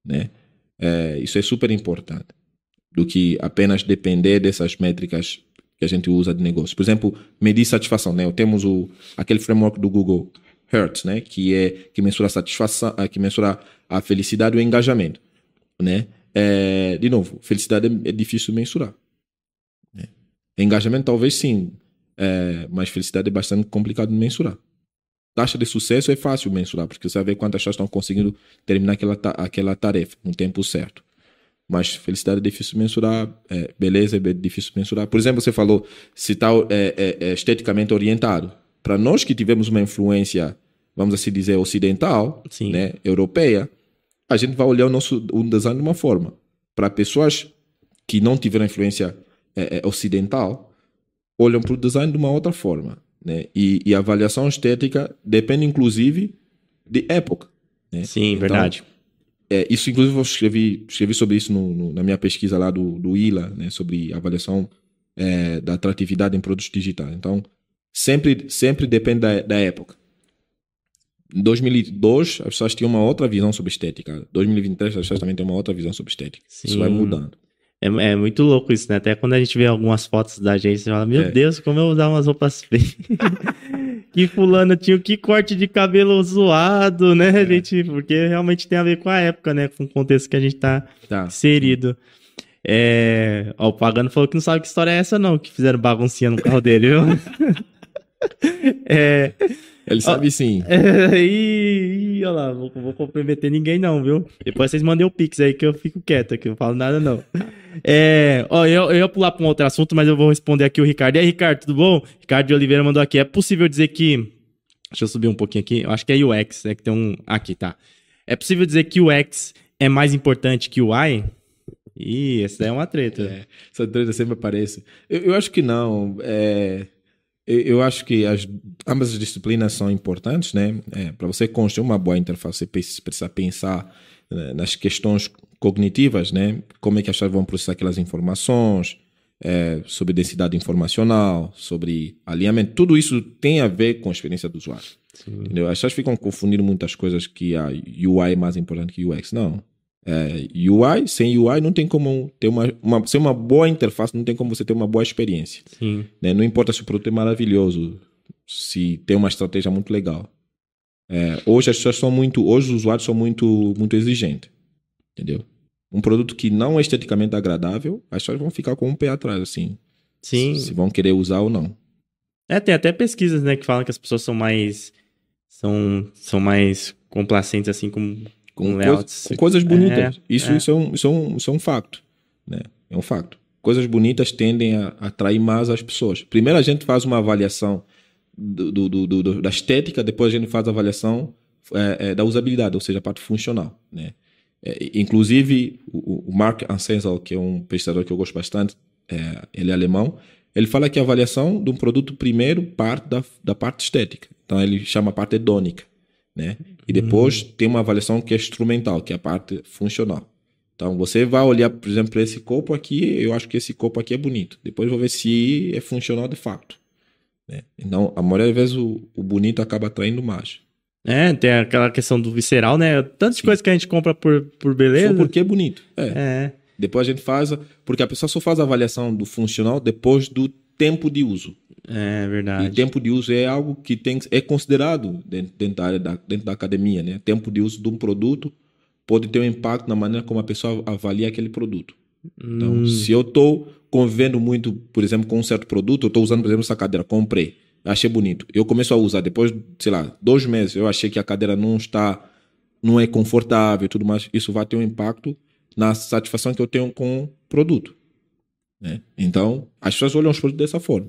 Né? É, isso é super importante do que apenas depender dessas métricas que a gente usa de negócio. Por exemplo, medir satisfação, né? Temos o aquele framework do Google Hertz, né, que é que mensura a satisfação, que mensura a felicidade e o engajamento, né? É, de novo, felicidade é, é difícil mensurar. Né? Engajamento talvez sim, é, mas felicidade é bastante complicado de mensurar. Taxa de sucesso é fácil mensurar, porque você vai ver quantas pessoas estão conseguindo terminar aquela, aquela tarefa no tempo certo. Mas felicidade é difícil mensurar, é, beleza é difícil mensurar. Por exemplo, você falou se está é, é, é, esteticamente orientado. Para nós que tivemos uma influência, vamos assim dizer, ocidental, né, europeia, a gente vai olhar o nosso o design de uma forma. Para pessoas que não tiveram influência é, é, ocidental, olham para o design de uma outra forma. Né? E, e, a avaliação estética depende, inclusive, de época. Né? Sim, então, verdade. É, isso, inclusive, eu escrevi, escrevi sobre isso no, no, na minha pesquisa lá do, do ILA, né, sobre avaliação é, da atratividade em produtos digitais. Então, sempre, sempre depende da, da época. Em 2002, as pessoas tinham uma outra visão sobre estética. Em 2023, as pessoas também têm uma outra visão sobre estética. Sim. Isso vai mudando. É, é, muito louco isso, né? Até quando a gente vê algumas fotos da gente, você fala, meu é. Deus, como eu usar umas roupas feias. que fulano tinha que corte de cabelo zoado, né, é. gente? Porque realmente tem a ver com a época, né? Com o contexto que a gente tá, tá. inserido. É... Ó, o Pagano falou que não sabe que história é essa, não, que fizeram baguncinha no carro dele, viu? é... Ele sabe sim. E, olha lá, vou, vou comprometer ninguém não, viu? Depois vocês mandem o pix aí que eu fico quieto aqui, não falo nada não. É, ó, eu, eu ia pular para um outro assunto, mas eu vou responder aqui o Ricardo. E aí, Ricardo, tudo bom? Ricardo de Oliveira mandou aqui. É possível dizer que. Deixa eu subir um pouquinho aqui. Eu acho que é UX, é que tem um. Aqui, tá. É possível dizer que o UX é mais importante que o UI? Ih, essa é uma treta. É, essa treta sempre aparece. Eu, eu acho que não. É, eu, acho que as, ambas as disciplinas são importantes, né? É, Para você construir uma boa interface, você precisa pensar né, nas questões cognitivas, né? Como é que as pessoas vão processar aquelas informações, é, sobre densidade informacional, sobre alinhamento. Tudo isso tem a ver com a experiência do usuário. As pessoas ficam confundindo muitas coisas que a UI é mais importante que UX. Não. É, UI, sem UI não tem como ter uma, uma, sem uma boa interface, não tem como você ter uma boa experiência. Né? Não importa se o produto é maravilhoso, se tem uma estratégia muito legal. É, hoje as pessoas são muito, hoje os usuários são muito, muito exigentes, entendeu? um produto que não é esteticamente agradável, as pessoas vão ficar com um pé atrás, assim. Sim. Se, se vão querer usar ou não. É, tem até pesquisas, né, que falam que as pessoas são mais. são, são mais complacentes, assim, com, com, coisa- com coisas bonitas. É, isso, é. Isso, é um, isso, é um, isso é um facto. Né? É um facto. Coisas bonitas tendem a atrair mais as pessoas. Primeiro a gente faz uma avaliação do, do- do- do- do- da estética, depois a gente faz a avaliação é, é, da usabilidade, ou seja, a parte funcional. Né? É, inclusive, o, o Mark Ansensel, que é um pesquisador que eu gosto bastante, é, ele é alemão, ele fala que a avaliação de um produto primeiro parte da, da parte estética. Então ele chama a parte hedônica. Né? E depois tem uma avaliação que é instrumental, que é a parte funcional. Então você vai olhar, por exemplo, esse copo aqui, eu acho que esse copo aqui é bonito. Depois vou ver se é funcional de fato. Né? Então, a maioria das vezes o, o bonito acaba atraindo mais. É, tem aquela questão do visceral, né? Tantas Sim. coisas que a gente compra por, por beleza. Só porque é bonito. É. É. Depois a gente faz, porque a pessoa só faz a avaliação do funcional depois do tempo de uso. É E verdade. tempo de uso é algo que tem, é considerado dentro, dentro da área da, dentro da academia, né? Tempo de uso de um produto pode ter um impacto na maneira como a pessoa avalia aquele produto. Então, Hum, se eu estou convivendo muito, por exemplo, com um certo produto, eu estou usando, por exemplo, essa cadeira, comprei, achei bonito. Eu começo a usar, depois, sei lá, dois meses, eu achei que a cadeira não está, não é confortável e tudo mais, isso vai ter um impacto na satisfação que eu tenho com o produto. Né? Então, as pessoas olham os produtos dessa forma.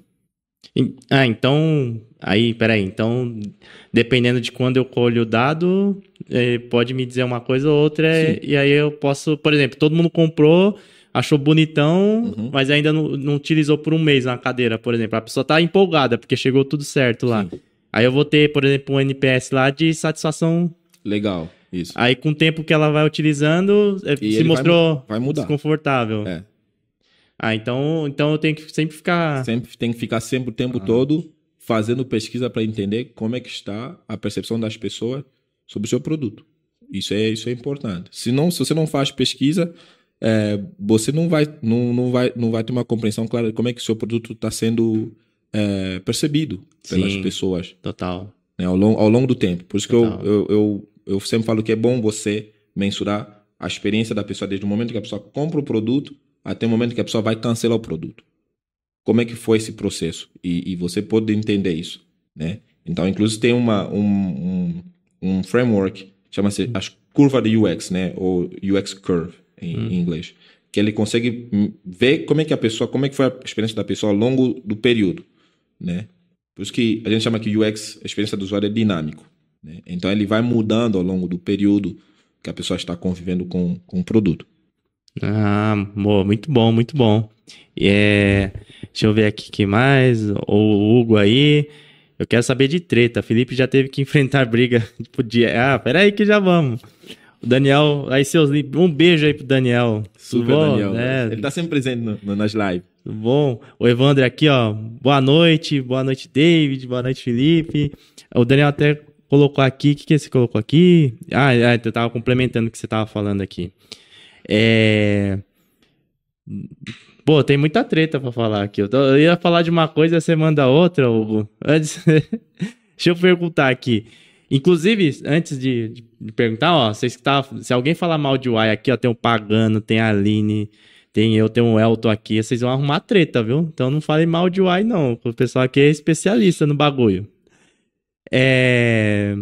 Ah, então. Aí, peraí. Então, dependendo de quando eu colho o dado, eh, pode me dizer uma coisa ou outra. Sim. E aí eu posso, por exemplo, todo mundo comprou, achou bonitão, Uhum. mas ainda não, não utilizou por um mês na cadeira, por exemplo. A pessoa tá empolgada porque chegou tudo certo lá. Sim. Aí eu vou ter, por exemplo, um NPS lá de satisfação. Legal, isso. Aí com o tempo que ela vai utilizando, eh, E se vai mostrou mu- vai mudar. desconfortável. É. Ah, então, então eu tenho que sempre ficar. Sempre tem que ficar sempre o Ah. tempo todo fazendo pesquisa para entender como é que está a percepção das pessoas sobre o seu produto. Isso é isso é importante. Se não, se você não faz pesquisa, é, você não vai não, não vai não vai ter uma compreensão clara de como é que o seu produto está sendo é, percebido pelas Sim. pessoas Total. né, ao, longo, ao longo do tempo. Por isso que eu, Total. eu, eu, eu sempre falo que é bom você mensurar a experiência da pessoa desde o momento que a pessoa compra o produto até o momento que a pessoa vai cancelar o produto. Como é que foi esse processo? E, e você pode entender isso, né? Então, inclusive tem uma, um, um, um framework, chama-se as curva de UX, né? Ou UX Curve, em, em inglês. Que ele consegue hum, ver como é que a pessoa, como é que foi a experiência da pessoa ao longo do período, né? Por isso que a gente chama que UX, a experiência do usuário, é dinâmico. Né? Então ele vai mudando ao longo do período que a pessoa está convivendo com, com o produto. Ah, boa, muito bom, muito bom. E É, deixa eu ver aqui que mais. O Hugo aí. Eu quero saber de treta. Felipe já teve que enfrentar briga. Tipo, de... Ah, peraí que já vamos. O Daniel, aí seus Um beijo aí pro Daniel. Super bom? Daniel. É, Ele está sempre presente no- no- nas lives. tudo bom? O Evandro aqui, ó. Boa noite, boa noite, David. Boa noite, Felipe. O Daniel até colocou aqui. O que, que você colocou aqui? Ah, é, eu tava complementando o que você tava falando aqui. É. Pô, tem muita treta pra falar aqui. Eu, tô- eu ia falar de uma coisa, você manda outra, Hugo. Antes... Deixa eu perguntar aqui. Inclusive, antes de, de- de perguntar, ó, vocês que tá, se alguém falar mal de UI aqui, ó, tem o Pagano, tem a Aline, tem eu, tem o Elton aqui, vocês vão arrumar treta, viu? Então não falem mal de UI, não. O pessoal aqui é especialista no bagulho. É.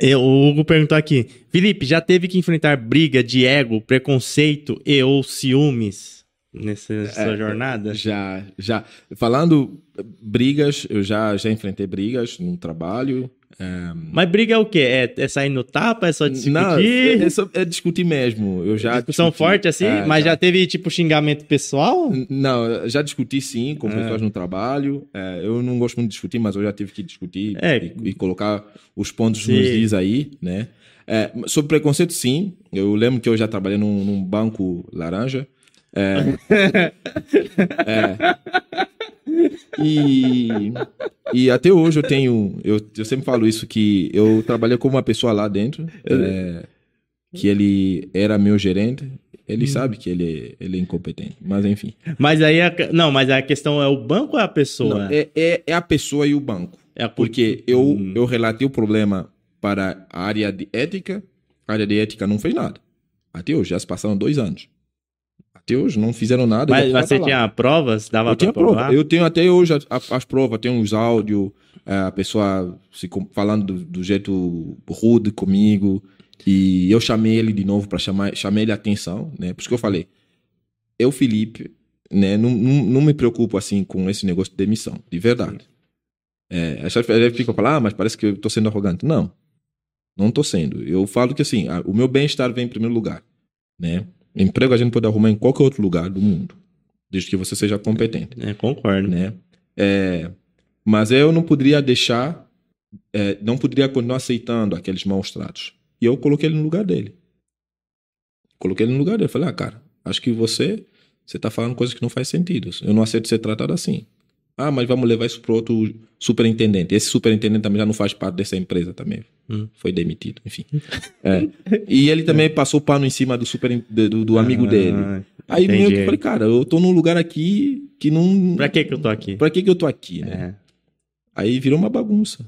Eu- o Hugo perguntou aqui: Felipe, já teve que enfrentar briga de ego, preconceito e ou ciúmes nessa sua É, jornada? Já, já. Falando brigas, eu já, já enfrentei brigas no trabalho. É, Mas briga é o quê? É, é sair no tapa? É só discutir? não, é, é só- é discutir mesmo. Eu já Discussão discuti. forte assim? É, mas já. teve, tipo, xingamento pessoal? Não, já discuti sim com É. pessoas no trabalho. É, eu não gosto muito de discutir, mas eu já tive que discutir e, e colocar os pontos Sim. nos is aí, né? Sobre preconceito, sim. Eu lembro que eu já trabalhei num, num banco laranja. É, é. E, e até hoje eu tenho. Eu, eu sempre falo isso, que eu trabalhei com uma pessoa lá dentro, é, que ele era meu gerente. Ele Hum. sabe que ele, ele é incompetente, mas enfim. Mas aí. A... Não, mas a questão é o banco ou é a pessoa? Não, é, é, é a pessoa e o banco. É Porque eu, Hum. eu relatei o problema para a área de ética, a área de ética não fez nada. Até hoje, já se passaram dois anos. Hoje, não fizeram nada. Mas você tinha provas? Dava Eu tinha pra prova. provar? Eu tenho até hoje a- a- as provas, tem uns áudios, é, a pessoa se falando do, do jeito rude comigo. E eu chamei ele de novo para chamar, chamei ele a atenção, né? Por isso que eu falei, eu, Felipe, né, não, não, não me preocupo assim com esse negócio de demissão, de verdade. É, as pessoas ficam falando, ah, mas parece que eu tô sendo arrogante. Não, não tô sendo. Eu falo que assim, o meu bem-estar vem em primeiro lugar, né? Emprego a gente pode arrumar em qualquer outro lugar do mundo, desde que você seja competente É, concordo. né? É, mas eu não poderia deixar, é, não poderia continuar aceitando aqueles maus tratos. E eu coloquei ele no lugar dele. Coloquei ele no lugar dele. Falei, ah, cara, acho que você, você tá falando coisas que não faz sentido. Eu não aceito ser tratado assim. Ah, mas vamos levar isso pro outro superintendente. Esse superintendente também já não faz parte dessa empresa também. Hum. Foi demitido, enfim. É. E ele também passou pano em cima do, super, do, do amigo dele. Ah, Aí meio que entendi. eu falei, cara, eu tô num lugar aqui que não. Pra que que eu tô aqui? Pra que, que eu tô aqui, né? É. Aí virou uma bagunça.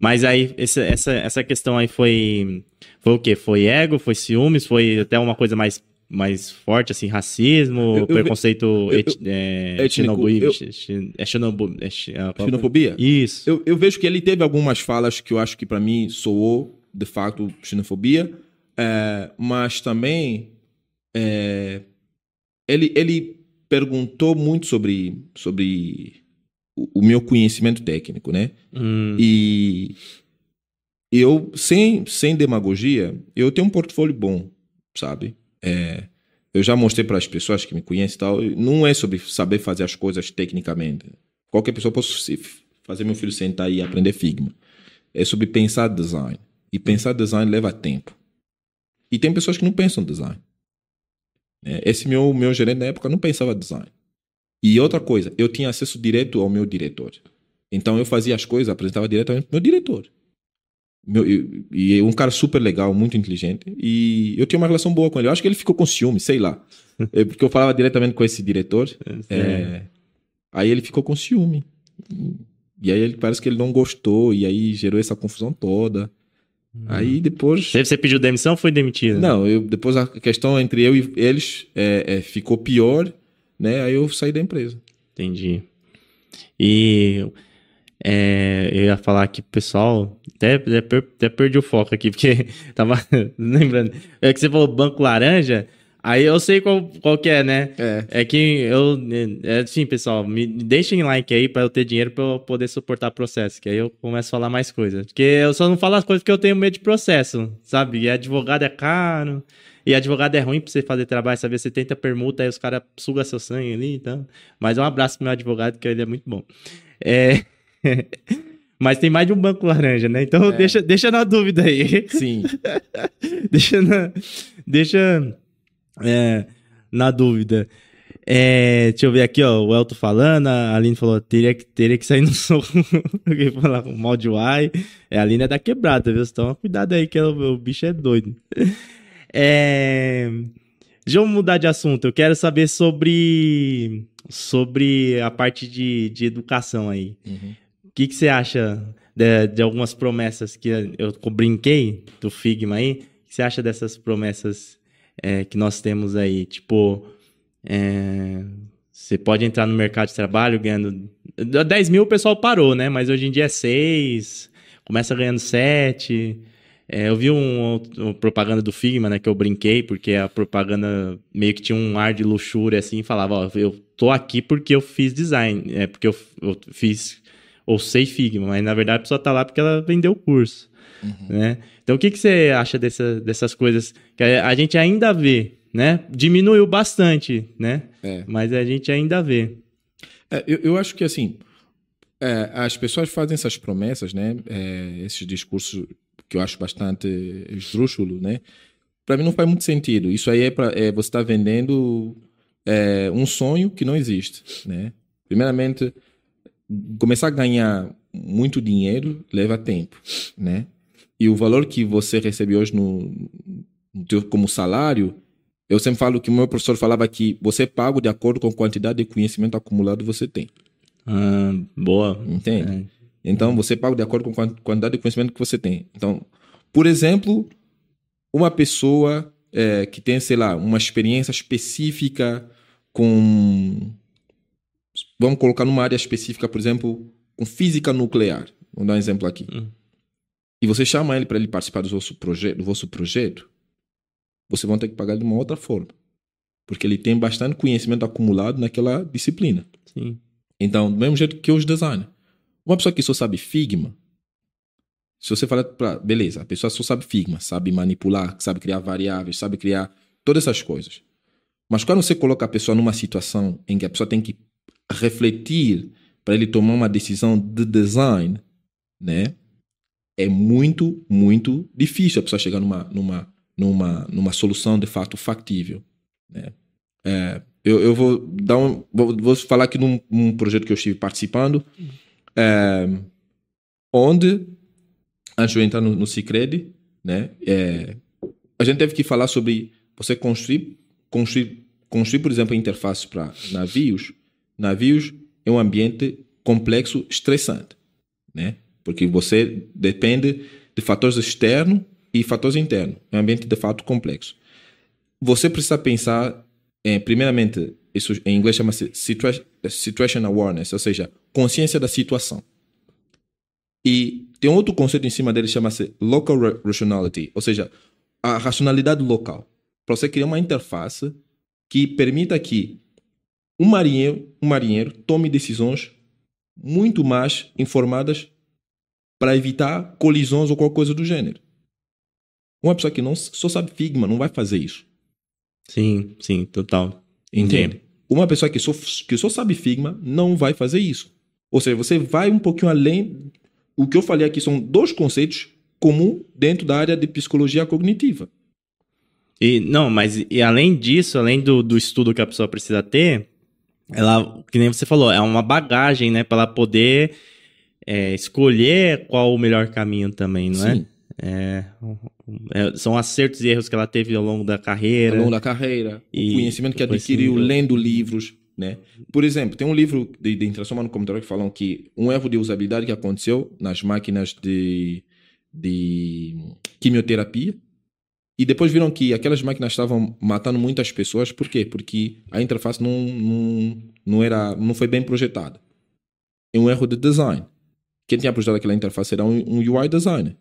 Mas aí, esse- essa, essa questão aí foi. Foi o quê? Foi ego? Foi ciúmes? Foi até uma coisa mais, mais forte, assim, racismo, Eu- eu- preconceito eu- et- é, étnico, é xenobu- é Xenofobia? Isso. Eu, eu vejo que ele teve algumas falas que eu acho que pra mim soou, de fato, xenofobia. É, mas também é, ele, ele perguntou muito sobre, sobre o, o meu conhecimento técnico, né? Hum, E eu, sem, sem demagogia, eu tenho um portfólio bom, sabe? É, eu já mostrei para as pessoas que me conhecem e tal. Não é sobre saber fazer as coisas tecnicamente. Qualquer pessoa pode fazer meu filho sentar e aprender Figma. É sobre pensar design. E pensar design leva tempo. E tem pessoas que não pensam design. É, Esse meu, meu gerente na época não pensava design. E outra coisa, eu tinha acesso direto ao meu diretor. Então eu fazia as coisas, apresentava diretamente pro meu diretor. Meu, e, e é um cara super legal, muito inteligente. E eu tinha uma relação boa com ele. Eu acho que ele ficou com ciúme, sei lá. É, porque eu falava diretamente com esse diretor. É, aí ele ficou com ciúme. E aí ele parece que ele não gostou. E aí gerou essa confusão toda. Aí depois. Você, você pediu demissão ou foi demitido? Não, eu, depois a questão entre eu e eles é, é, ficou pior, né? Aí eu saí da empresa. Entendi. E é, eu ia falar aqui, pro pessoal, até, até, até perdi o foco aqui, porque tava lembrando. É que você falou banco laranja, aí eu sei qual, qual que é, né? É. É que eu, é, assim, pessoal, me deixem like aí pra eu ter dinheiro pra eu poder suportar processo, que aí eu começo a falar mais coisas. Porque eu só não falo as coisas porque eu tenho medo de processo, sabe? E advogado é caro, e advogado é ruim pra você fazer trabalho, saber você tenta permuta, aí os caras sugam seu sangue ali, então. Mas um abraço pro meu advogado, que ele é muito bom. É... Mas tem mais de um banco laranja, né? Então deixa, deixa na dúvida aí. Sim. deixa na, deixa é, na dúvida. É, deixa eu ver aqui, ó, o Elton falando, a Aline falou, teria que, teria que sair no soco, alguém falar mal de uai. É, a Aline é da quebrada, viu? Então, cuidado aí que o, o bicho é doido. É, deixa eu mudar de assunto, eu quero saber sobre, sobre a parte de, de educação aí. Uhum. O que, que você acha de, de algumas promessas que eu brinquei do Figma aí? O que você acha dessas promessas é, que nós temos aí? Tipo, é, você pode entrar no mercado de trabalho ganhando. 10 mil o pessoal parou, né? Mas hoje em dia é 6, começa ganhando 7. É, eu vi um propaganda do Figma, né? Que eu brinquei, porque a propaganda meio que tinha um ar de luxúria assim, falava, ó, eu tô aqui porque eu fiz design, é porque eu, eu fiz ou sei Figma, mas na verdade a pessoa tá lá porque ela vendeu o curso, né? Então o que, que você acha dessa, dessas coisas que a, a gente ainda vê, né? Diminuiu bastante, né? É. Mas a gente ainda vê. É, eu, eu acho que assim, é, as pessoas fazem essas promessas, né? É, esses discursos que eu acho bastante esdrúxulo, né? Para mim não faz muito sentido. Isso aí é, pra, é você está vendendo é, um sonho que não existe, né? Primeiramente, começar a ganhar muito dinheiro leva tempo, né? E o valor que você recebe hoje no, no teu, como salário, eu sempre falo que o meu professor falava que você é pago de acordo com a quantidade de conhecimento acumulado que você tem. Ah, boa. Entende? Então, você paga de acordo com a quantidade de conhecimento que você tem. Então, por exemplo, uma pessoa é, que tem, sei lá, uma experiência específica com. Vamos colocar numa área específica, por exemplo, com física nuclear. Vou dar um exemplo aqui. Hum. E você chama ele para ele participar do vosso, proje do vosso projeto, você vai ter que pagar de uma outra forma. Porque ele tem bastante conhecimento acumulado naquela disciplina. Sim. Então, do mesmo jeito que os designers. Uma pessoa que só sabe Figma, se você falar para, beleza, a pessoa só sabe Figma, sabe manipular, sabe criar variáveis, sabe criar todas essas coisas. Mas quando você coloca a pessoa numa situação em que a pessoa tem que refletir para ele tomar uma decisão de design, né? É muito, muito difícil a pessoa chegar numa, numa, numa, numa solução de fato factível, né? É, eu, eu vou dar um, vou, vou falar aqui num, projeto que eu estive participando, é, onde antes de eu entrar no, no Cicred, né? É, a gente teve que falar sobre você construir, construir, construir por exemplo, interfaces para navios. Navios é um ambiente complexo, estressante, né? Porque você depende de fatores externos e fatores internos. É um ambiente de fato complexo. Você precisa pensar, em, primeiramente, isso em inglês chama-se situation awareness, ou seja, consciência da situação. E tem outro conceito em cima dele chama-se local rationality, ou seja, a racionalidade local. Para você criar uma interface que permita que um marinheiro, um marinheiro tome decisões muito mais informadas para evitar colisões ou qualquer coisa do gênero. Uma pessoa que não só sabe Figma não vai fazer isso. Sim, sim, total. Entende? Uma pessoa que só, que só sabe Figma não vai fazer isso. Ou seja, você vai um pouquinho além. O que eu falei aqui são dois conceitos comuns dentro da área de psicologia cognitiva. E não, mas e além disso, além do, do estudo que a pessoa precisa ter, ela, que nem você falou, é uma bagagem, né, para ela poder é, escolher qual o melhor caminho também, não é? Sim. é? é? São acertos e erros que ela teve ao longo da carreira. Ao longo da carreira, E o conhecimento que adquiriu sim. lendo livros, né? Por exemplo, tem um livro de, de interação humana no computador que falam que um erro de usabilidade que aconteceu nas máquinas de, de quimioterapia e depois viram que aquelas máquinas estavam matando muitas pessoas. Por quê? Porque a interface não, não, não, era, não foi bem projetada. É um erro de design. Quem tinha projetado aquela interface era um, um UI designer.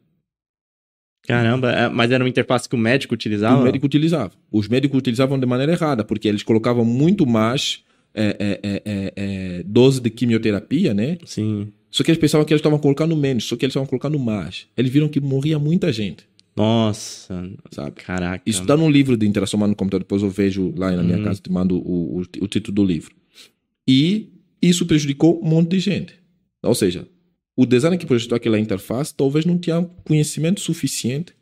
Caramba, é, mas era uma interface que o médico utilizava? o médico utilizava. Os médicos utilizavam de maneira errada, porque eles colocavam muito mais é, é, é, é, é, dose de quimioterapia, né? Sim. Só que eles pensavam que eles estavam colocando menos, só que eles estavam colocando mais. Eles viram que morria muita gente, Nossa, sabe? caraca. Isso está num livro de interação humana no computador, depois eu vejo lá na minha Uhum. casa, te mando o, o, o título do livro. E isso prejudicou um monte de gente. Ou seja, o designer que projetou aquela interface talvez não tinha conhecimento suficiente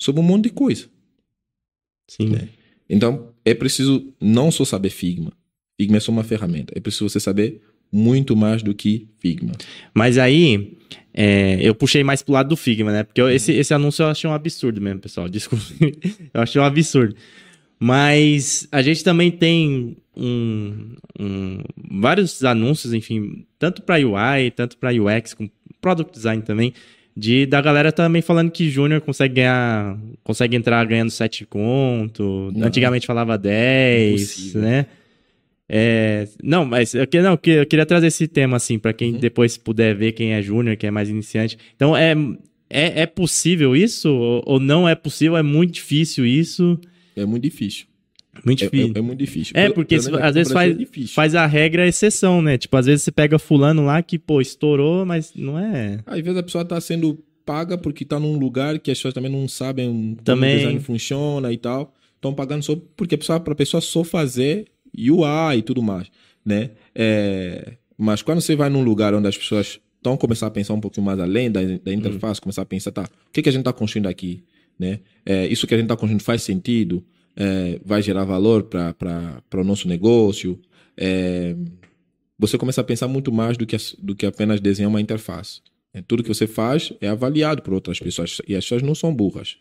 sobre um monte de coisa. Sim. É. Então, é preciso não só saber Figma. Figma é só uma ferramenta. É preciso você saber muito mais do que Figma. Mas aí, é, eu puxei mais pro lado do Figma, né? Porque eu- esse, esse anúncio eu achei um absurdo mesmo, pessoal. Desculpa. eu achei um absurdo. Mas a gente também tem um, um- vários anúncios, enfim, tanto para UI, tanto para UX, com product design também, de da galera também falando que Júnior consegue ganhar, consegue entrar ganhando 7 conto. Não. Antigamente falava 10, Impossível. né? É, não, mas eu, que- não, eu que- eu queria trazer esse tema assim para quem Uhum. depois puder ver quem é Júnior, quem é mais iniciante. Então é, é, é possível isso ou, ou não é possível? É muito difícil isso? É muito difícil. Muito É, difícil. é- é muito difícil. É, Pelo- porque pelo se- às vezes faz, é difícil. faz a regra a exceção, né? Tipo, às vezes você pega fulano lá que, pô, estourou, mas não é. Às vezes a pessoa está sendo paga porque está num lugar que as pessoas também não sabem como Também. o design funciona e tal. Estão pagando só porque a pessoa, para a pessoa só fazer UI e tudo mais, né? É, mas quando você vai num lugar onde as pessoas estão começar a pensar um pouquinho mais além da, da interface, começar a pensar, tá, o que, que a gente está construindo aqui, né? É, isso que a gente está construindo faz sentido? É, vai gerar valor para o nosso negócio? É, você começa a pensar muito mais do que, do que apenas desenhar uma interface. É, tudo que você faz é avaliado por outras pessoas e as pessoas não são burras.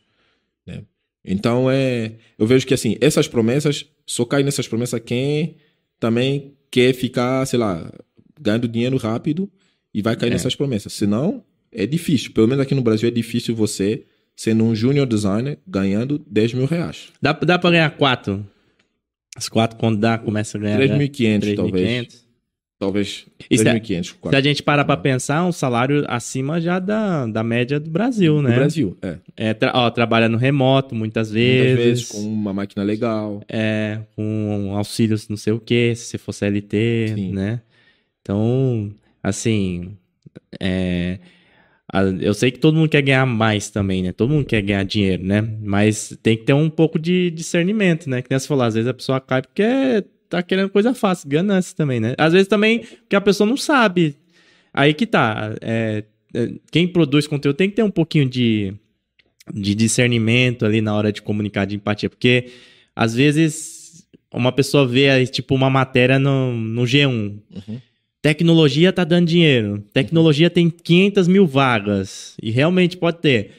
né? Então, é, eu vejo que assim, essas promessas, só cai nessas promessas quem também quer ficar, sei lá, ganhando dinheiro rápido e vai cair É. nessas promessas. Senão, é difícil. Pelo menos aqui no Brasil é difícil você sendo um junior designer ganhando 10 mil reais. Dá, dá pra ganhar quatro? As quatro, quando dá, começa a ganhar. 3.500 talvez. Talvez E se a- 3.500. Se a gente parar pra pensar, um salário acima já da, da média do Brasil, né? Brasil, é. É, tra- ó, trabalha no remoto muitas vezes. Muitas vezes com uma máquina legal. É, com auxílios não sei o que, se for CLT, Sim. né? Então, assim, é, eu sei que todo mundo quer ganhar mais também, né? Todo mundo quer ganhar dinheiro, né? Mas tem que ter um pouco de discernimento, né? Que nem você falou, às vezes a pessoa cai porque tá querendo coisa fácil, ganância também, né? Às vezes também porque a pessoa não sabe. Aí que tá. é, é, quem produz conteúdo tem que ter um pouquinho de, de discernimento ali na hora de comunicar, de empatia, porque às vezes uma pessoa vê aí, tipo uma matéria no, no G1. Uhum. Tecnologia tá dando dinheiro. Tecnologia tem 500 mil vagas. E realmente pode ter.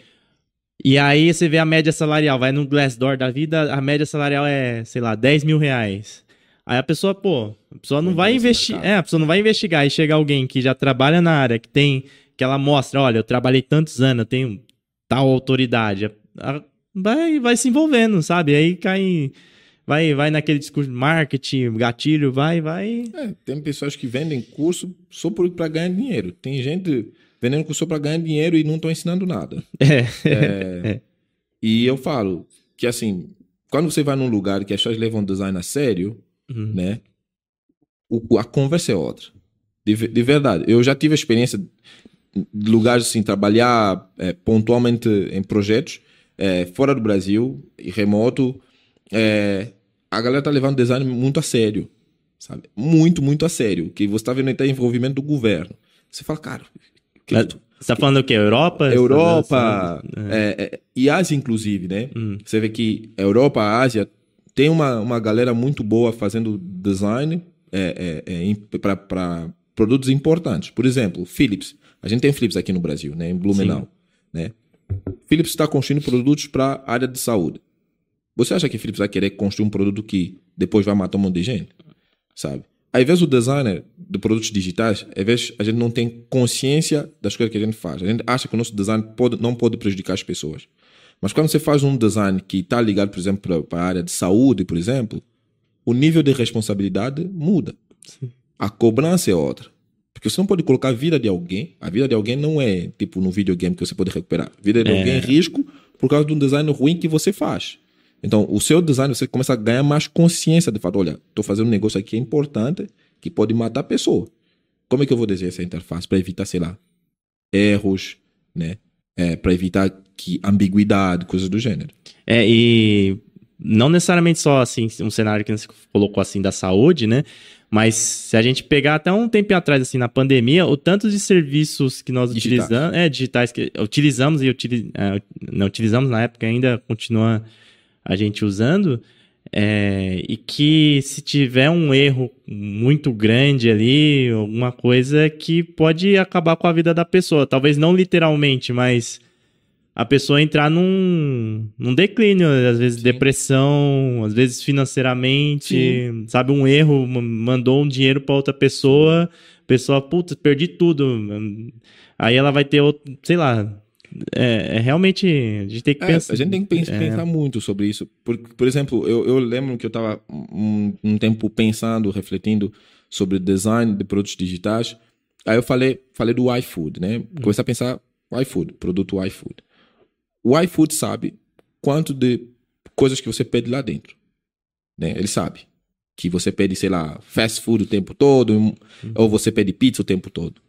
E aí você vê a média salarial, vai no Glassdoor da vida, a média salarial é, sei lá, 10 mil reais. Aí a pessoa, pô, a pessoa não Vamos vai investir. É, a pessoa não vai investigar e chega alguém que já trabalha na área, que tem. que ela mostra, olha, eu trabalhei tantos anos, eu tenho tal autoridade. Vai, vai se envolvendo, sabe? Aí cai. Vai, vai naquele discurso de marketing, gatilho, vai, vai. É, tem pessoas que vendem curso só para ganhar dinheiro. Tem gente vendendo curso só para ganhar dinheiro e não estão ensinando nada. É. É, E eu falo que, assim, quando você vai num lugar que as pessoas levam design a sério, Uhum. né? o- a conversa é outra. De, de verdade. Eu já tive a experiência de lugares assim, trabalhar é, pontualmente em projetos é, fora do Brasil e remoto. é, a galera tá levando design muito a sério. Sabe? Muito, muito a sério. Que você tá vendo aí tá envolvimento do governo. Você fala, cara, que Mas Você tá falando o quê? Europa? Europa é, é, e Ásia, inclusive, né? Hum. Você vê que Europa, Ásia, tem uma, uma galera muito boa fazendo design é, para produtos importantes. Por exemplo, Philips. A gente tem Philips aqui no Brasil, né? Em Blumenau. Né? Philips está construindo produtos para a área de saúde. Você acha que Philips vai querer construir um produto que depois vai matar um monte de gente? Sabe? Às vezes o designer de produtos digitais, às vezes a gente não tem consciência das coisas que a gente faz. A gente acha que o nosso design pode, não pode prejudicar as pessoas. Mas quando você faz um design que está ligado, por exemplo, para a área de saúde, por exemplo, o nível de responsabilidade muda. A cobrança é outra. Porque você não pode colocar a vida de alguém. A vida de alguém não é tipo no videogame que você pode recuperar. A vida de É. alguém é risco por causa de um design ruim que você faz. Então, o seu design, você começa a ganhar mais consciência de fato, olha, estou fazendo um negócio aqui importante que pode matar a pessoa. Como é que eu vou desenhar essa interface para evitar, sei lá, erros, né? É, para evitar que ambiguidade, coisas do gênero. É, e não necessariamente só assim, um cenário que você colocou assim da saúde, né? Mas se a gente pegar até um tempo atrás, assim, na pandemia, o tanto de serviços que nós Digitais. utilizamos, é, digitais que utilizamos e utili, é, não utilizamos na época ainda, continua a gente usando, é, e que se tiver um erro muito grande ali, alguma coisa que pode acabar com a vida da pessoa. Talvez não literalmente, mas a pessoa entrar num, num declínio, às vezes Sim. depressão, às vezes financeiramente, sabe, um erro, ma- mandou um dinheiro para outra pessoa, pessoa, puta, perdi tudo. Aí ela vai ter outro, sei lá, é, é realmente, a gente tem que É, pensar. a gente tem que pens- é. pensar muito sobre isso. Por, por exemplo, eu, eu lembro que eu estava um, um tempo pensando, refletindo sobre design de produtos digitais. Aí eu falei, falei do iFood, né? Comecei a pensar iFood, produto iFood. O iFood sabe quanto de coisas que você pede lá dentro. Né? Ele sabe que você pede, sei lá, fast food o tempo todo, um- ou você pede pizza o tempo todo.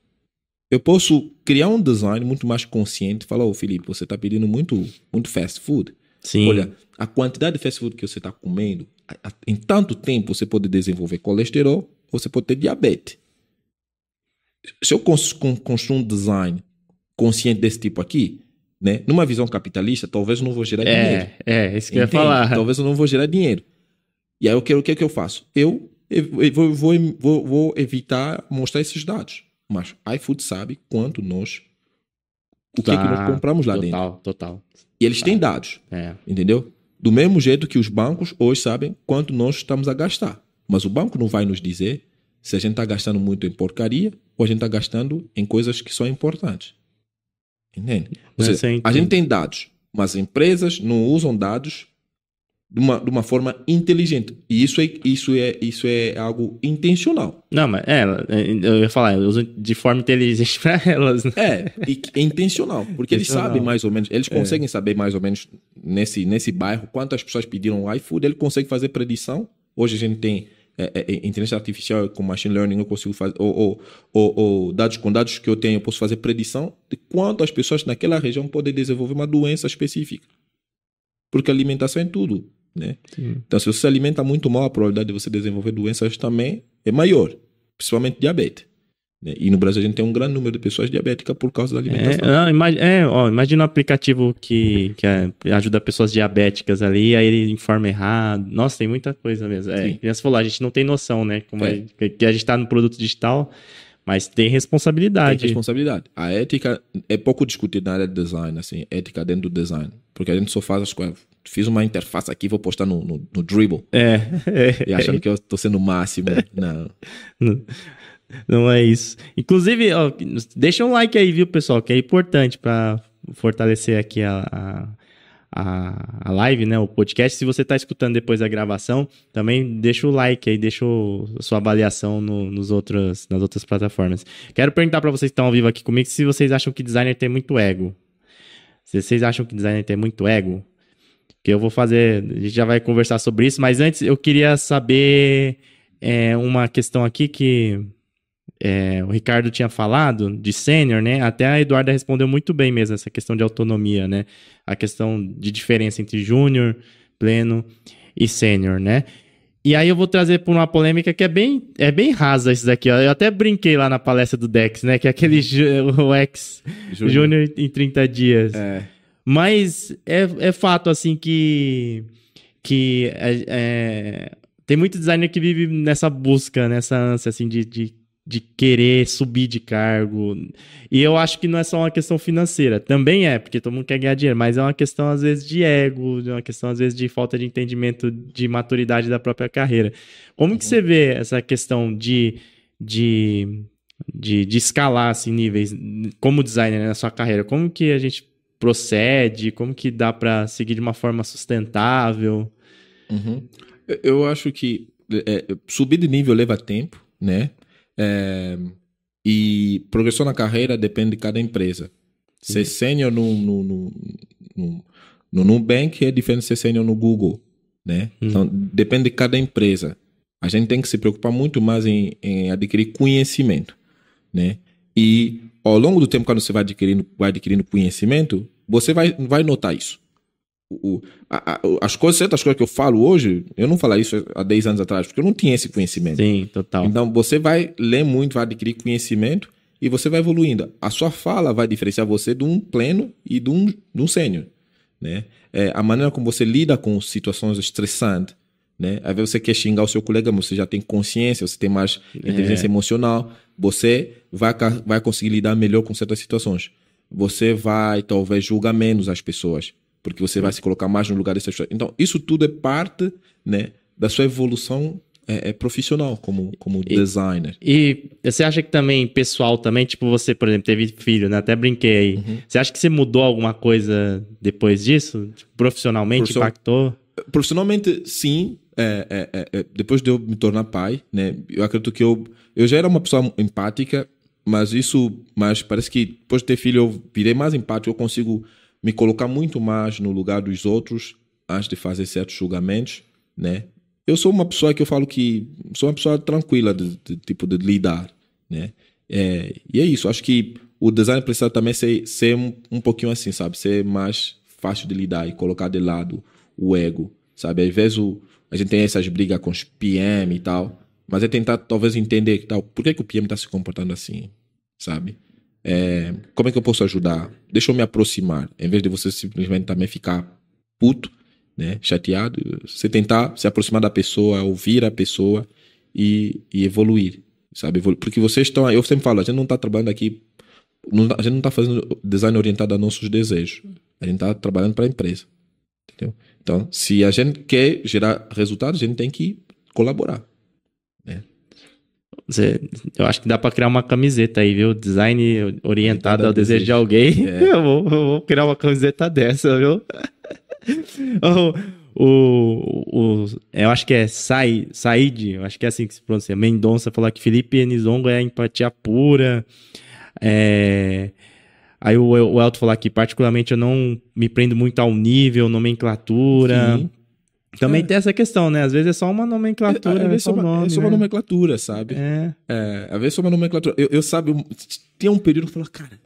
Eu posso criar um design muito mais consciente e falar, ô Felipe, você está pedindo muito, muito fast food. Sim. Olha, a quantidade de fast food que você está comendo, em tanto tempo você pode desenvolver colesterol, você pode ter diabetes. Se eu cons- con- construir um design consciente desse tipo aqui, né, numa visão capitalista, talvez eu não vou gerar dinheiro. é, é, isso que eu ia falar. Talvez eu não vou gerar dinheiro. E aí eu quero, o que é que eu faço? Eu, eu- vou, vou, vou- evitar mostrar esses dados. Mas iFood sabe quanto nós. O que é que Tá, nós compramos lá dentro. Total, total. E eles têm dados, É. entendeu? Do mesmo jeito que os bancos hoje sabem quanto nós estamos a gastar. Mas o banco não vai nos dizer se a gente está gastando muito em porcaria ou a gente está gastando em coisas que são importantes. Entende? Ou Não, seja, a gente tem dados, Mas empresas não usam dados de uma, de uma forma inteligente. E isso é, isso, é, isso é algo intencional. Não, mas é, eu ia falar, eu uso de forma inteligente para elas. Né? É, e, é intencional, porque eles sabem mais ou menos, eles é. conseguem é. saber mais ou menos nesse, nesse bairro quantas pessoas pediram o iFood, ele consegue fazer predição. Hoje a gente tem é, é, é inteligência artificial com machine learning, eu consigo fazer, ou, ou, ou, ou, dados com dados que eu tenho, eu posso fazer predição de quantas pessoas naquela região podem desenvolver uma doença específica. Porque alimentação é tudo. Né? Então, se você se alimenta muito mal, a probabilidade de você desenvolver doenças também é maior, principalmente diabetes. Né? E no Brasil a gente tem um grande número de pessoas diabéticas por causa da alimentação. É, imagina, é, ó, imagina um aplicativo que, que é, ajuda pessoas diabéticas ali, aí ele informa errado. Nossa, tem muita coisa mesmo. É, você falou, a gente não tem noção, né? Como é. é que a gente está no produto digital, mas tem responsabilidade. Tem responsabilidade. A ética é pouco discutida na área de design, assim, ética dentro do design. Porque a gente só faz as coisas fiz uma interface aqui, vou postar no, no, no Dribble. É, é. E achando é. que eu tô sendo o máximo. Não. Não. É isso. Inclusive, ó, deixa um like aí, viu, pessoal? Que é importante para fortalecer aqui a, a, a, live, né? O podcast. Se você está escutando depois da gravação, também deixa o like aí, deixa a sua avaliação no, nos outros, nas outras plataformas. Quero perguntar para vocês que estão ao vivo aqui comigo se vocês acham que designer tem muito ego. Se vocês acham que designer tem muito ego, que eu vou fazer, a gente já vai conversar sobre isso, mas antes eu queria saber é, uma questão aqui que é, o Ricardo tinha falado de sênior, né? Até a Eduarda respondeu muito bem mesmo essa questão de autonomia, né? A questão de diferença entre júnior, pleno e sênior, né? E aí eu vou trazer por uma polêmica que é bem, é bem rasa isso daqui, ó. Eu até brinquei lá na palestra do Dex, né? Que é aquele o ex júnior em 30 dias. É. Mas é, é fato, assim, que, que é, é, tem muito designer que vive nessa busca, nessa ânsia, assim, de, de, de querer subir de cargo. E eu acho que não é só uma questão financeira. Também é, porque todo mundo quer ganhar dinheiro, mas é uma questão, às vezes, de ego, é uma questão, às vezes, de falta de entendimento de maturidade da própria carreira. Como que você vê essa questão de... de de, de escalar assim, níveis como designer né, na sua carreira? Como que a gente procede? Como que dá para seguir de uma forma sustentável? Uhum. Eu acho que é, subir de nível leva tempo, né? É, e progressão na carreira depende de cada empresa. Sim. Ser sênior no, no, no, no, no Nubank é diferente de ser sênior no Google, né? Hum. Então, depende de cada empresa. A gente tem que se preocupar muito mais em, em adquirir conhecimento, né? E ao longo do tempo, quando você vai adquirindo, vai adquirindo conhecimento, você vai, vai notar isso. O, a, a, as coisas, certas coisas que eu falo hoje, eu não falava isso há 10 anos atrás, porque eu não tinha esse conhecimento. Sim, total. Então você vai ler muito, vai adquirir conhecimento e você vai evoluindo. A sua fala vai diferenciar você de um pleno e de um, de um sênior. Né? É, a maneira como você lida com situações estressantes, né? Às vezes você quer xingar o seu colega, mas você já tem consciência, você tem mais inteligência é. emocional, você vai, vai conseguir lidar melhor com certas situações. Você vai talvez julgar menos as pessoas, porque você vai se colocar mais no lugar dessas pessoas. Então, isso tudo é parte né, da sua evolução é, é profissional como, como e, designer. E você acha que também, pessoal, também, tipo, você, por exemplo, teve filho, né? Até brinquei aí. Uhum. Você acha que você mudou alguma coisa depois disso? Tipo, profissionalmente Profissional, impactou? Profissionalmente, sim. É, é, é, é, depois de eu me tornar pai, né? Eu acredito que eu, eu já era uma pessoa empática, mas isso, mas parece que depois de ter filho eu virei mais empático, eu consigo me colocar muito mais no lugar dos outros antes de fazer certos julgamentos, né? Eu sou uma pessoa que eu falo que sou uma pessoa tranquila de, de tipo de lidar, né? É, e é isso. Acho que o design precisa também ser, ser um, um pouquinho assim, sabe? Ser mais fácil de lidar e colocar de lado o ego, sabe? Às vezes o, a gente tem essas brigas com os PM e tal, mas é tentar talvez entender tal, por que, que o PM está se comportando assim, sabe? É, como é que eu posso ajudar? Deixa eu me aproximar, em vez de você simplesmente também ficar puto, né, chateado, você tentar se aproximar da pessoa, ouvir a pessoa e, e evoluir, sabe? Porque vocês estão, eu sempre falo, a gente não está trabalhando aqui, não, a gente não está fazendo design orientado a nossos desejos, a gente está trabalhando para a empresa, entendeu? Então, se a gente quer gerar resultados, a gente tem que colaborar. Você, eu acho que dá pra criar uma camiseta aí, viu? Design orientado ao desejo, desejo de alguém. É. Eu, vou, eu, vou, criar uma camiseta dessa, viu? o, o, o, eu acho que é Said, Said, eu acho que é assim que se pronuncia. Mendonça falou que Felipe Nizongo é empatia pura. É... Aí o, o Elton falou que particularmente eu não me prendo muito ao nível, nomenclatura. Sim. Também é. tem essa questão, né? Às vezes é só uma nomenclatura. É, é, é só, uma, nome, é só uma né? nomenclatura, sabe? É. é. Às vezes é só uma nomenclatura. Eu, eu sabe, tinha um período que eu falava, cara,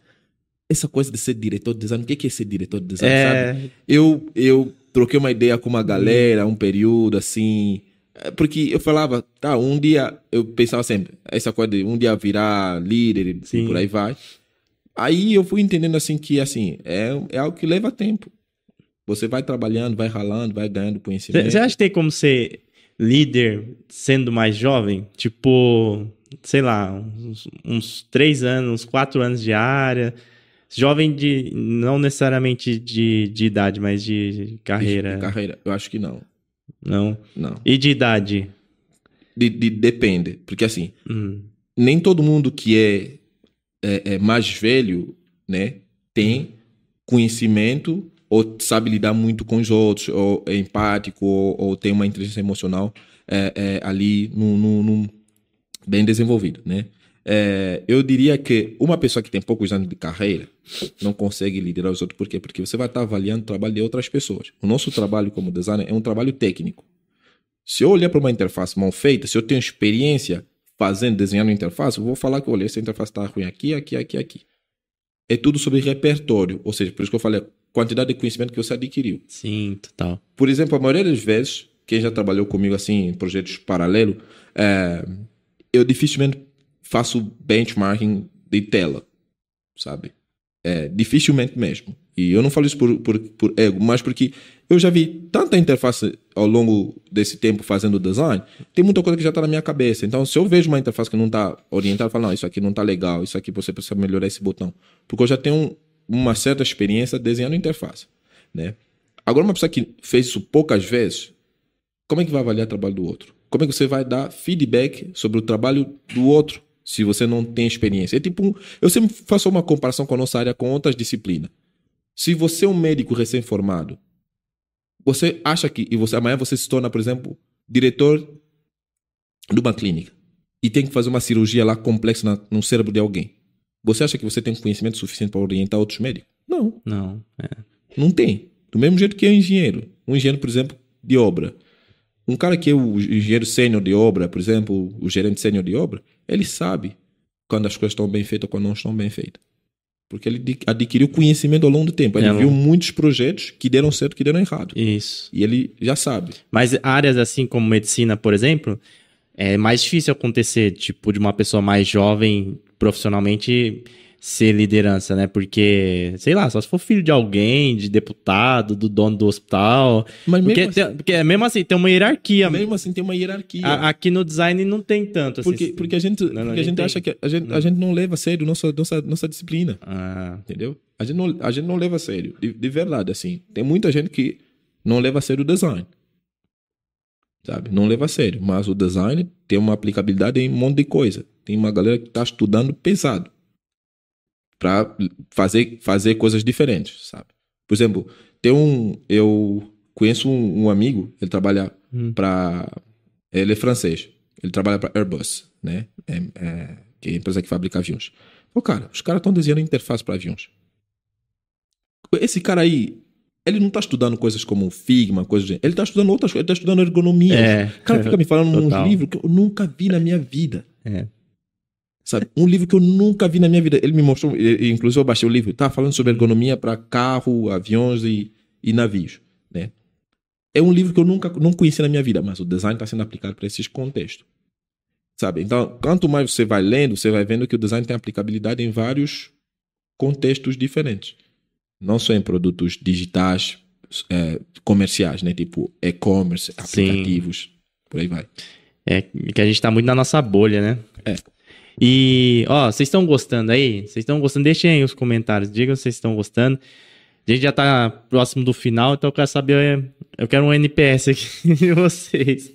essa coisa de ser diretor de design, o que é ser diretor de design, é... sabe? Eu, eu troquei uma ideia com uma galera, um período assim. É, porque eu falava, tá, um dia, eu pensava sempre, essa coisa de um dia virar líder e por aí vai. Aí eu fui entendendo assim que assim, é, é algo que leva tempo. Você vai trabalhando, vai ralando, vai ganhando conhecimento. Você acha que tem como ser líder sendo mais jovem? Tipo, sei lá, uns, uns três anos, uns quatro anos de área. Jovem de. Não necessariamente de, de idade, mas de carreira. De carreira, eu acho que não. Não? Não. E de idade? De, de depende. Porque assim, hum. nem todo mundo que é, é, é mais velho, né, tem conhecimento ou sabe lidar muito com os outros, ou é empático, ou, ou tem uma inteligência emocional é, é, ali no, no, no, bem desenvolvido, né? É, eu diria que uma pessoa que tem poucos anos de carreira não consegue liderar os outros. Por quê? Porque você vai estar avaliando o trabalho de outras pessoas. O nosso trabalho como designer é um trabalho técnico. Se eu olhar para uma interface mal feita, se eu tenho experiência fazendo, desenhando interface, eu vou falar que, olha, essa interface está ruim aqui, aqui, aqui, aqui. É tudo sobre repertório. Ou seja, por isso que eu falei, quantidade de conhecimento que você adquiriu. Sim, total. Por exemplo, a maioria das vezes, quem já trabalhou comigo assim em projetos paralelos, é, eu dificilmente faço benchmarking de tela, sabe? É, dificilmente mesmo. E eu não falo isso por, por, por ego, mas porque eu já vi tanta interface ao longo desse tempo fazendo design, tem muita coisa que já está na minha cabeça. Então, se eu vejo uma interface que não está orientada, eu falo, não, isso aqui não está legal, isso aqui você precisa melhorar esse botão. Porque eu já tenho uma certa experiência desenhando interface, né? Agora, uma pessoa que fez isso poucas vezes, como é que vai avaliar o trabalho do outro? Como é que você vai dar feedback sobre o trabalho do outro se você não tem experiência? É tipo, um, eu sempre faço uma comparação com a nossa área com outras disciplinas. Se você é um médico recém-formado, você acha que e você amanhã você se torna, por exemplo, diretor de uma clínica e tem que fazer uma cirurgia lá complexa no cérebro de alguém. Você acha que você tem conhecimento suficiente para orientar outros médicos? Não. Não. É. Não tem. Do mesmo jeito que é engenheiro. Um engenheiro, por exemplo, de obra. Um cara que é o engenheiro sênior de obra, por exemplo, o gerente sênior de obra, ele sabe quando as coisas estão bem feitas ou quando não estão bem feitas. Porque ele adquiriu conhecimento ao longo do tempo. Ele é viu muitos projetos que deram certo que deram errado. Isso. E ele já sabe. Mas áreas assim como medicina, por exemplo, é mais difícil acontecer, tipo, de uma pessoa mais jovem profissionalmente ser liderança, né? Porque, sei lá, só se for filho de alguém, de deputado, do dono do hospital. Mas porque, mesmo assim, porque mesmo assim tem uma hierarquia. Mesmo assim tem uma hierarquia. A, aqui no design não tem tanto. Assim, porque, porque a gente, não, porque a gente acha que a gente, a gente não leva a sério nossa, nossa, nossa disciplina. Ah. Entendeu? A gente, não, a gente não leva a sério. De, de verdade, assim. Tem muita gente que não leva a sério o design sabe? Não leva a sério, mas o design tem uma aplicabilidade em um monte de coisa. Tem uma galera que está estudando pesado para fazer fazer coisas diferentes, sabe? Por exemplo, tem um eu conheço um, um amigo, ele trabalha hum. para ele é francês, ele trabalha para Airbus, né? É, é, que é a empresa que fabrica aviões. Pô, cara, os caras estão desenhando interface para aviões. Esse cara aí ele não está estudando coisas como Figma, coisas de... Ele está estudando outras coisas, ele está estudando ergonomia. É. O cara fica me falando Total. uns livros que eu nunca vi na minha vida. É. Sabe? Um livro que eu nunca vi na minha vida. Ele me mostrou, inclusive eu baixei o livro, tá falando sobre ergonomia para carro, aviões e, e navios. Né? É um livro que eu nunca não conheci na minha vida, mas o design está sendo aplicado para esses contextos. Sabe? Então, quanto mais você vai lendo, você vai vendo que o design tem aplicabilidade em vários contextos diferentes não só em produtos digitais, é, comerciais, né? Tipo e-commerce, aplicativos, Sim. por aí vai. É que a gente tá muito na nossa bolha, né? É. E, ó, vocês estão gostando aí? Vocês estão gostando? Deixem aí os comentários, digam se vocês estão gostando. A gente já tá próximo do final, então eu quero saber. Eu quero um NPS aqui de vocês.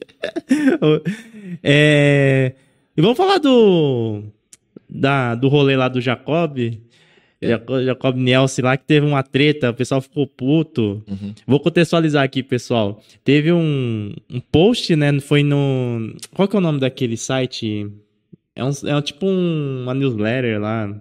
é, E vamos falar do. Da, do rolê lá do Jacob. Jacob, Jacob Nielsen lá que teve uma treta, o pessoal ficou puto. Uhum. Vou contextualizar aqui, pessoal. Teve um, um post, né? Foi no. Qual que é o nome daquele site? É, um, é tipo um, uma newsletter lá.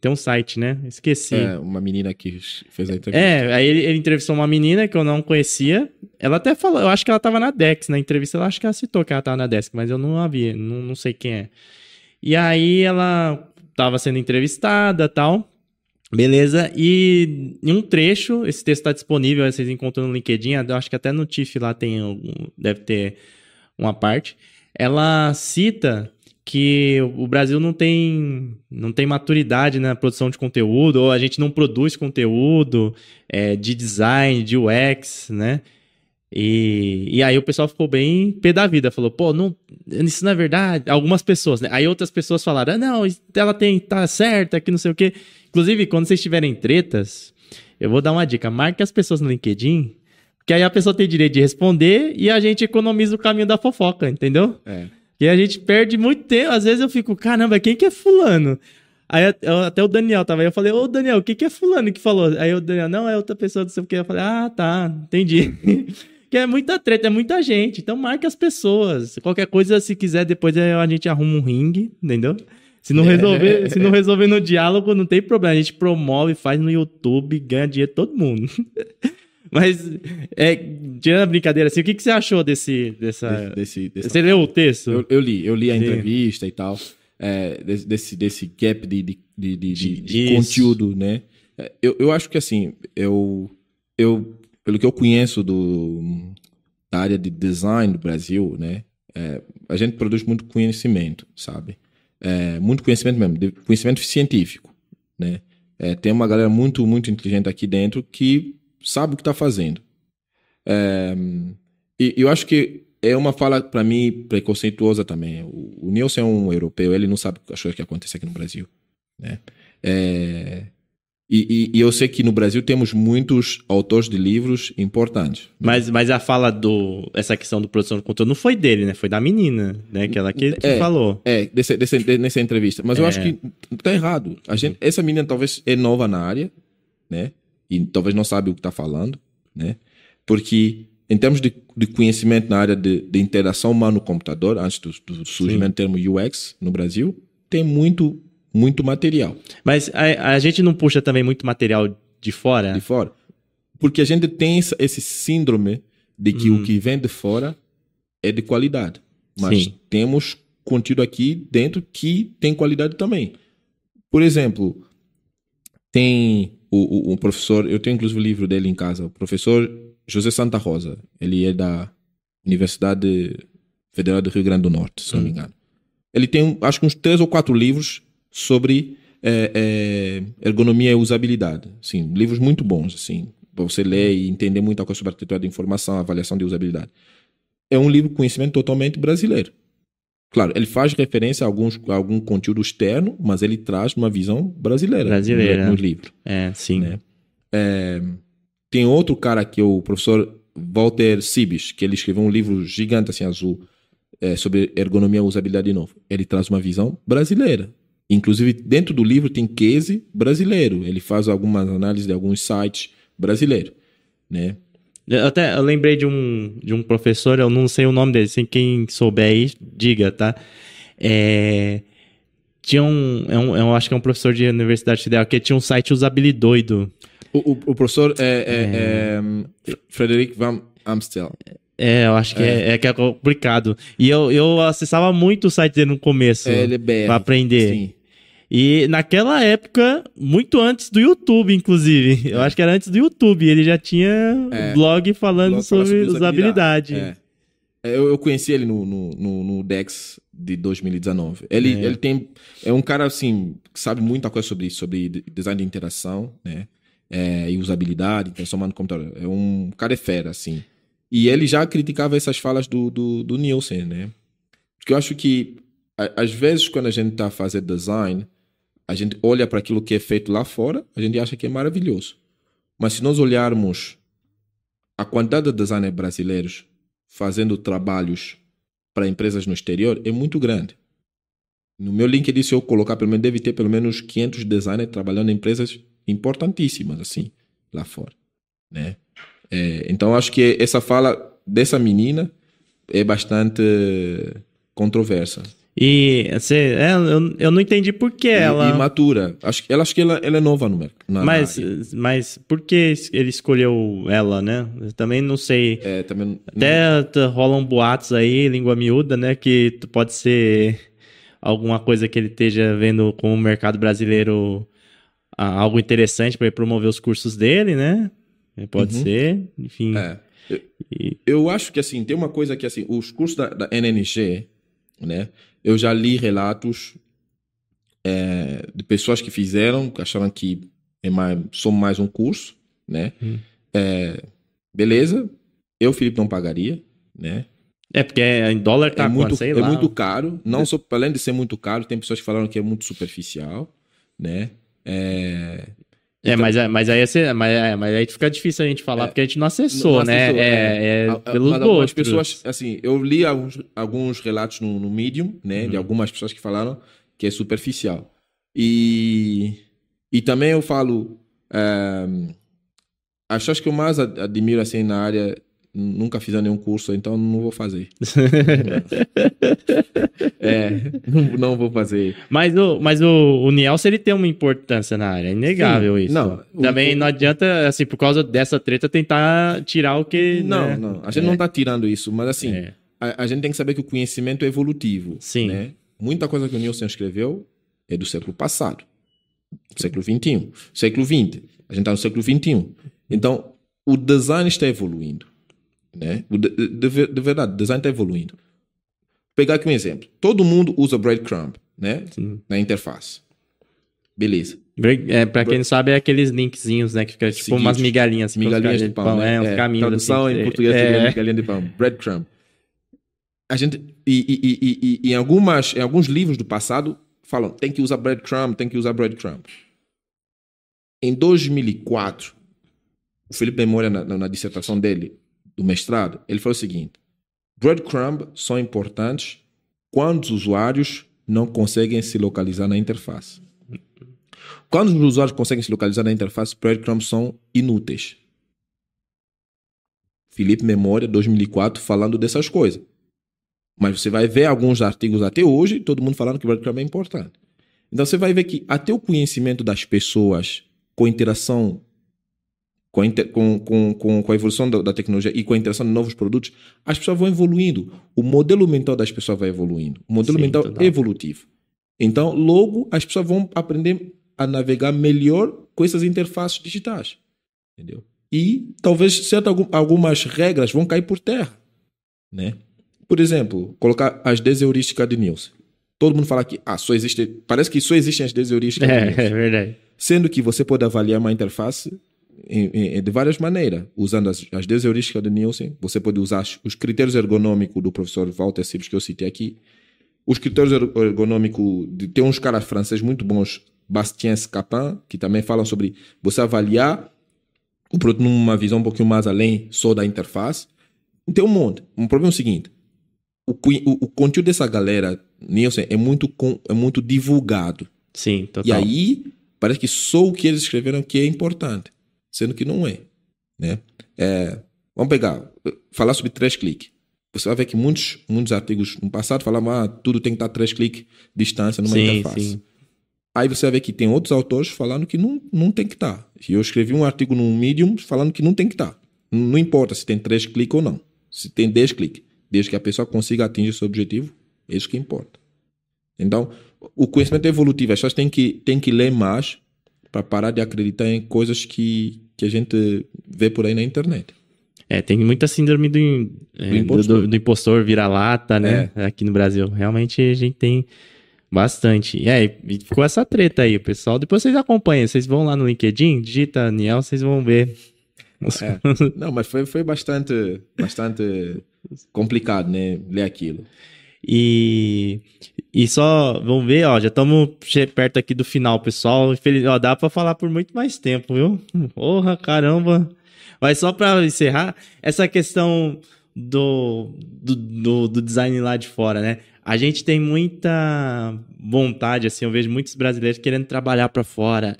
Tem um site, né? Esqueci. É, uma menina que fez a entrevista. É, aí ele, ele entrevistou uma menina que eu não conhecia. Ela até falou, eu acho que ela tava na Dex na entrevista, eu acho que ela citou que ela tava na Dex, mas eu não a vi, não, não sei quem é. E aí ela tava sendo entrevistada tal. Beleza, e em um trecho, esse texto está disponível, vocês encontram no LinkedIn, eu acho que até no TIFF lá tem, algum, deve ter uma parte. Ela cita que o Brasil não tem, não tem maturidade na produção de conteúdo, ou a gente não produz conteúdo é, de design, de UX, né? E, e aí o pessoal ficou bem pé da vida, falou, pô, não, isso não é verdade. Algumas pessoas, né? Aí outras pessoas falaram, ah, não, ela tem, tá certa, que não sei o quê. Inclusive, quando vocês tiverem tretas, eu vou dar uma dica, marque as pessoas no LinkedIn, que aí a pessoa tem direito de responder e a gente economiza o caminho da fofoca, entendeu? É. E a gente perde muito tempo. Às vezes eu fico, caramba, quem que é fulano? Aí até o Daniel tava aí, eu falei, ô Daniel, o que que é fulano que falou? Aí o Daniel, não, é outra pessoa, não sei o que. Eu falei, ah, tá, entendi. que é muita treta, é muita gente. Então marque as pessoas. Qualquer coisa, se quiser, depois a gente arruma um ringue, entendeu? Se não resolver, se não resolver no diálogo, não tem problema. A gente promove, faz no YouTube, ganha dinheiro todo mundo. Mas, é, tirando a brincadeira assim, o que, que você achou desse, dessa... Desse, desse, Você leu o texto? eu, eu li, eu li a Sim. entrevista e tal. é, desse, desse, gap de, de, de, de, de- conteúdo, né? É, Eu, eu acho que assim, eu, eu, pelo que eu conheço do, da área de design do Brasil, né? é, a gente produz muito conhecimento, sabe? É, muito conhecimento mesmo, conhecimento científico, né? É, tem uma galera muito, muito inteligente aqui dentro que sabe o que está fazendo. É, e eu acho que é uma fala, para mim, preconceituosa também. O, o Nilson é um europeu, ele não sabe as coisas que acontecem aqui no Brasil. Né? É, e, e- e eu sei que no Brasil temos muitos autores de livros importantes. Mas, mas a fala do. Essa questão do produção de conteúdo não foi dele, né? Foi da menina, né? Que ela que, que É. falou. É, desse, desse, de- nessa entrevista. Mas eu É. acho que tá errado. A gente, essa menina talvez é nova na área, né? E talvez não sabe o que está falando, né? Porque em termos de, de conhecimento na área de, de interação humano-computador, antes do, do surgimento do termo UX no Brasil, tem muito, muito material Mas a, a gente não puxa também muito material de fora? de fora. Porque a gente tem esse síndrome de que o que vem de fora é de qualidade. Mas Sim. temos conteúdo aqui dentro que tem qualidade também. Por exemplo, tem o, o, professor, eu tenho inclusive o livro dele em casa, o professor José Santa Rosa. Ele é da Universidade Federal do Rio Grande do Norte, se não me engano. Ele tem, acho que uns três ou quatro livros sobre é, é, ergonomia e usabilidade. Sim, livros muito bons, assim, para você ler e entender muita coisa sobre arquitetura de informação, avaliação de usabilidade. É um livro conhecimento totalmente brasileiro. Claro, ele faz referência a, alguns, a algum conteúdo externo, mas ele traz uma visão brasileira, Brasileira. no, no livro. É, sim. Né? É, tem outro cara que é o professor Walter Sibis, que ele escreveu um livro gigante assim azul é, sobre ergonomia e usabilidade de novo. Ele traz uma visão brasileira. Inclusive dentro do livro tem case brasileiro. Ele faz algumas análises de alguns sites brasileiros, né? Eu até eu lembrei de um, de um professor, eu não sei o nome dele, sem quem souber aí, diga, tá? É, tinha um, é um- Eu acho que é um professor de Universidade Federal, que tinha um site usabilidoido. O, o, o professor é, é, é, Fr- Frederic Van Amstel. É, eu acho que é, é que é complicado. E eu, eu acessava muito o site dele no começo. É, ele é BR. Pra aprender. Sim. E naquela época, muito antes do YouTube, inclusive. Eu acho que era antes do YouTube. Ele já tinha É. blog falando Blog sobre usabilidade. É. Eu, eu conheci ele no, no, no, no Dex de 2019. Ele, É. ele tem. É um cara, assim, que sabe muita coisa sobre sobre de- design de interação, né? É, e usabilidade, humana no computador. É um cara é fera, assim. E ele já criticava essas falas do, do, do Nielsen, né? Porque eu acho que, a- às vezes, quando a gente está fazendo design, a gente olha para aquilo que é feito lá fora, a gente acha que é maravilhoso. Mas se nós olharmos a quantidade de designers brasileiros fazendo trabalhos para empresas no exterior é muito grande. No meu LinkedIn, se eu colocar, pelo menos, deve ter pelo menos 500 designers trabalhando em empresas importantíssimas, assim, lá fora, né? É, então, acho que essa fala dessa menina é bastante controversa. E você, é, eu, eu não entendi por que ela. Imatura. Acho, ela, acho que ela, ela é nova no mercado. Mas, mas por que ele escolheu ela, né? Eu também não sei. É, também. Até rolam boatos aí, língua miúda, né? Que pode ser alguma coisa que ele esteja vendo com o mercado brasileiro algo interessante para promover os cursos dele, né? Pode uhum. ser, enfim. É. Eu, e... eu acho que assim, tem uma coisa que assim, os cursos da, da NNG, né? Eu já li relatos é, de pessoas que fizeram, que acharam que é mais, só mais um curso, né? Hum. É, beleza, eu, Felipe, não pagaria, né? É, porque em dólar tá é muito, é lá. muito caro. Não só, além de ser muito caro, tem pessoas que falaram que é muito superficial, né? É, é, então, mas, é, mas, aí é, mas, é, mas aí fica difícil a gente falar, é, porque a gente não acessou, não né? acessou né? É, é, pelos mas algumas pessoas, assim, eu li alguns, alguns relatos no, no Medium, né? Uhum. De algumas pessoas que falaram que é superficial. E, e também eu falo, um, eh, as pessoas que eu mais admiro, assim, na área nunca fiz nenhum curso, então não vou fazer. é, não, não, vou fazer. Mas o, mas o, o Nielsen, ele tem uma importância na área, é inegável Sim, isso. Não, Também o, não adianta, assim, por causa dessa treta, tentar tirar o que... Não, né? não, a gente é. não tá tirando isso, mas assim, é. a, a, gente tem que saber que o conhecimento é evolutivo. Sim. Né? Muita coisa que o Nielsen escreveu é do século passado, século XXI, século XX. A gente está no século XXI. Então, o design está evoluindo. Né? De, de, de verdade, o design está evoluindo. Vou pegar aqui um exemplo. Todo mundo usa breadcrumb né? na interface. Beleza. É, pra quem não sabe, é aqueles linkzinhos, né? Que fica tipo Seguinte, umas migalhinhas. Assim, migalhinhas de pão, né? É, uns é, caminhos tradução assim, em português é. migalhinha de pão. Breadcrumb. A gente... E, e, e, e, em, algumas, em alguns livros do passado falam tem que usar breadcrumb, tem que usar breadcrumb. Em 2004, o Felipe Memória, na, na, na dissertação dele, do mestrado, ele falou o seguinte: breadcrumbs são importantes quando os usuários não conseguem se localizar na interface. Quando os usuários conseguem se localizar na interface, breadcrumbs são inúteis. Felipe Memória, 2004, falando dessas coisas. Mas você vai ver alguns artigos até hoje, todo mundo falando que breadcrumb é importante. Então você vai ver que até o conhecimento das pessoas com interação com a, com, com, com, a evolução da, da, tecnologia e com a interação de novos produtos, as pessoas vão evoluindo. O modelo mental das pessoas vai evoluindo. O modelo Sim, mental total. evolutivo. Então, logo, as pessoas vão aprender a navegar melhor com essas interfaces digitais. Entendeu? E talvez certas algumas regras vão cair por terra. Né? Por exemplo, colocar as 10 heurísticas de Nielsen. Todo mundo fala que ah, só existe, parece que só existem as 10 heurísticas é, de Nielsen. É verdade. Sendo que você pode avaliar uma interface de várias maneiras, usando as, as 10 heurísticas de Nielsen. Você pode usar os critérios ergonômicos do professor Walter Sims, que eu citei aqui. Os critérios ergonômicos, de, tem uns caras franceses muito bons, Bastien Scapin, que também falam sobre você avaliar o produto numa visão um pouquinho mais além só da interface. Tem um monte. Um problema é o seguinte: o, o, o conteúdo dessa galera, Nielsen, é muito, é muito divulgado. Sim, total. E aí, parece que só o que eles escreveram que é importante sendo que não é. Né? é vamos pegar, falar sobre três cliques. Você vai ver que muitos, muitos artigos no passado falavam ah, tudo tem que estar três cliques de distância numa sim, interface. Sim. Aí você vai ver que tem outros autores falando que não, não tem que estar. E eu escrevi um artigo no Medium falando que não tem que estar. Não importa se tem três cliques ou não. Se tem dez cliques. Desde que a pessoa consiga atingir seu objetivo, é isso que importa. Então, o conhecimento é evolutivo. As pessoas têm que, têm que ler mais para parar de acreditar em coisas que, que a gente vê por aí na internet. É, tem muita síndrome do, é, do impostor, do, do impostor vira-lata, né? É. Aqui no Brasil. Realmente a gente tem bastante. E aí, ficou essa treta aí, pessoal. Depois vocês acompanham, vocês vão lá no LinkedIn, digita Niel, vocês vão ver. É. Não, mas foi, foi bastante, bastante complicado, né? Ler aquilo. E, e só, vamos ver, ó, já estamos perto aqui do final, pessoal. Ó, dá para falar por muito mais tempo, viu? Porra, caramba. Mas só para encerrar, essa questão do, do, do, do design lá de fora, né? A gente tem muita vontade, assim, eu vejo muitos brasileiros querendo trabalhar para fora.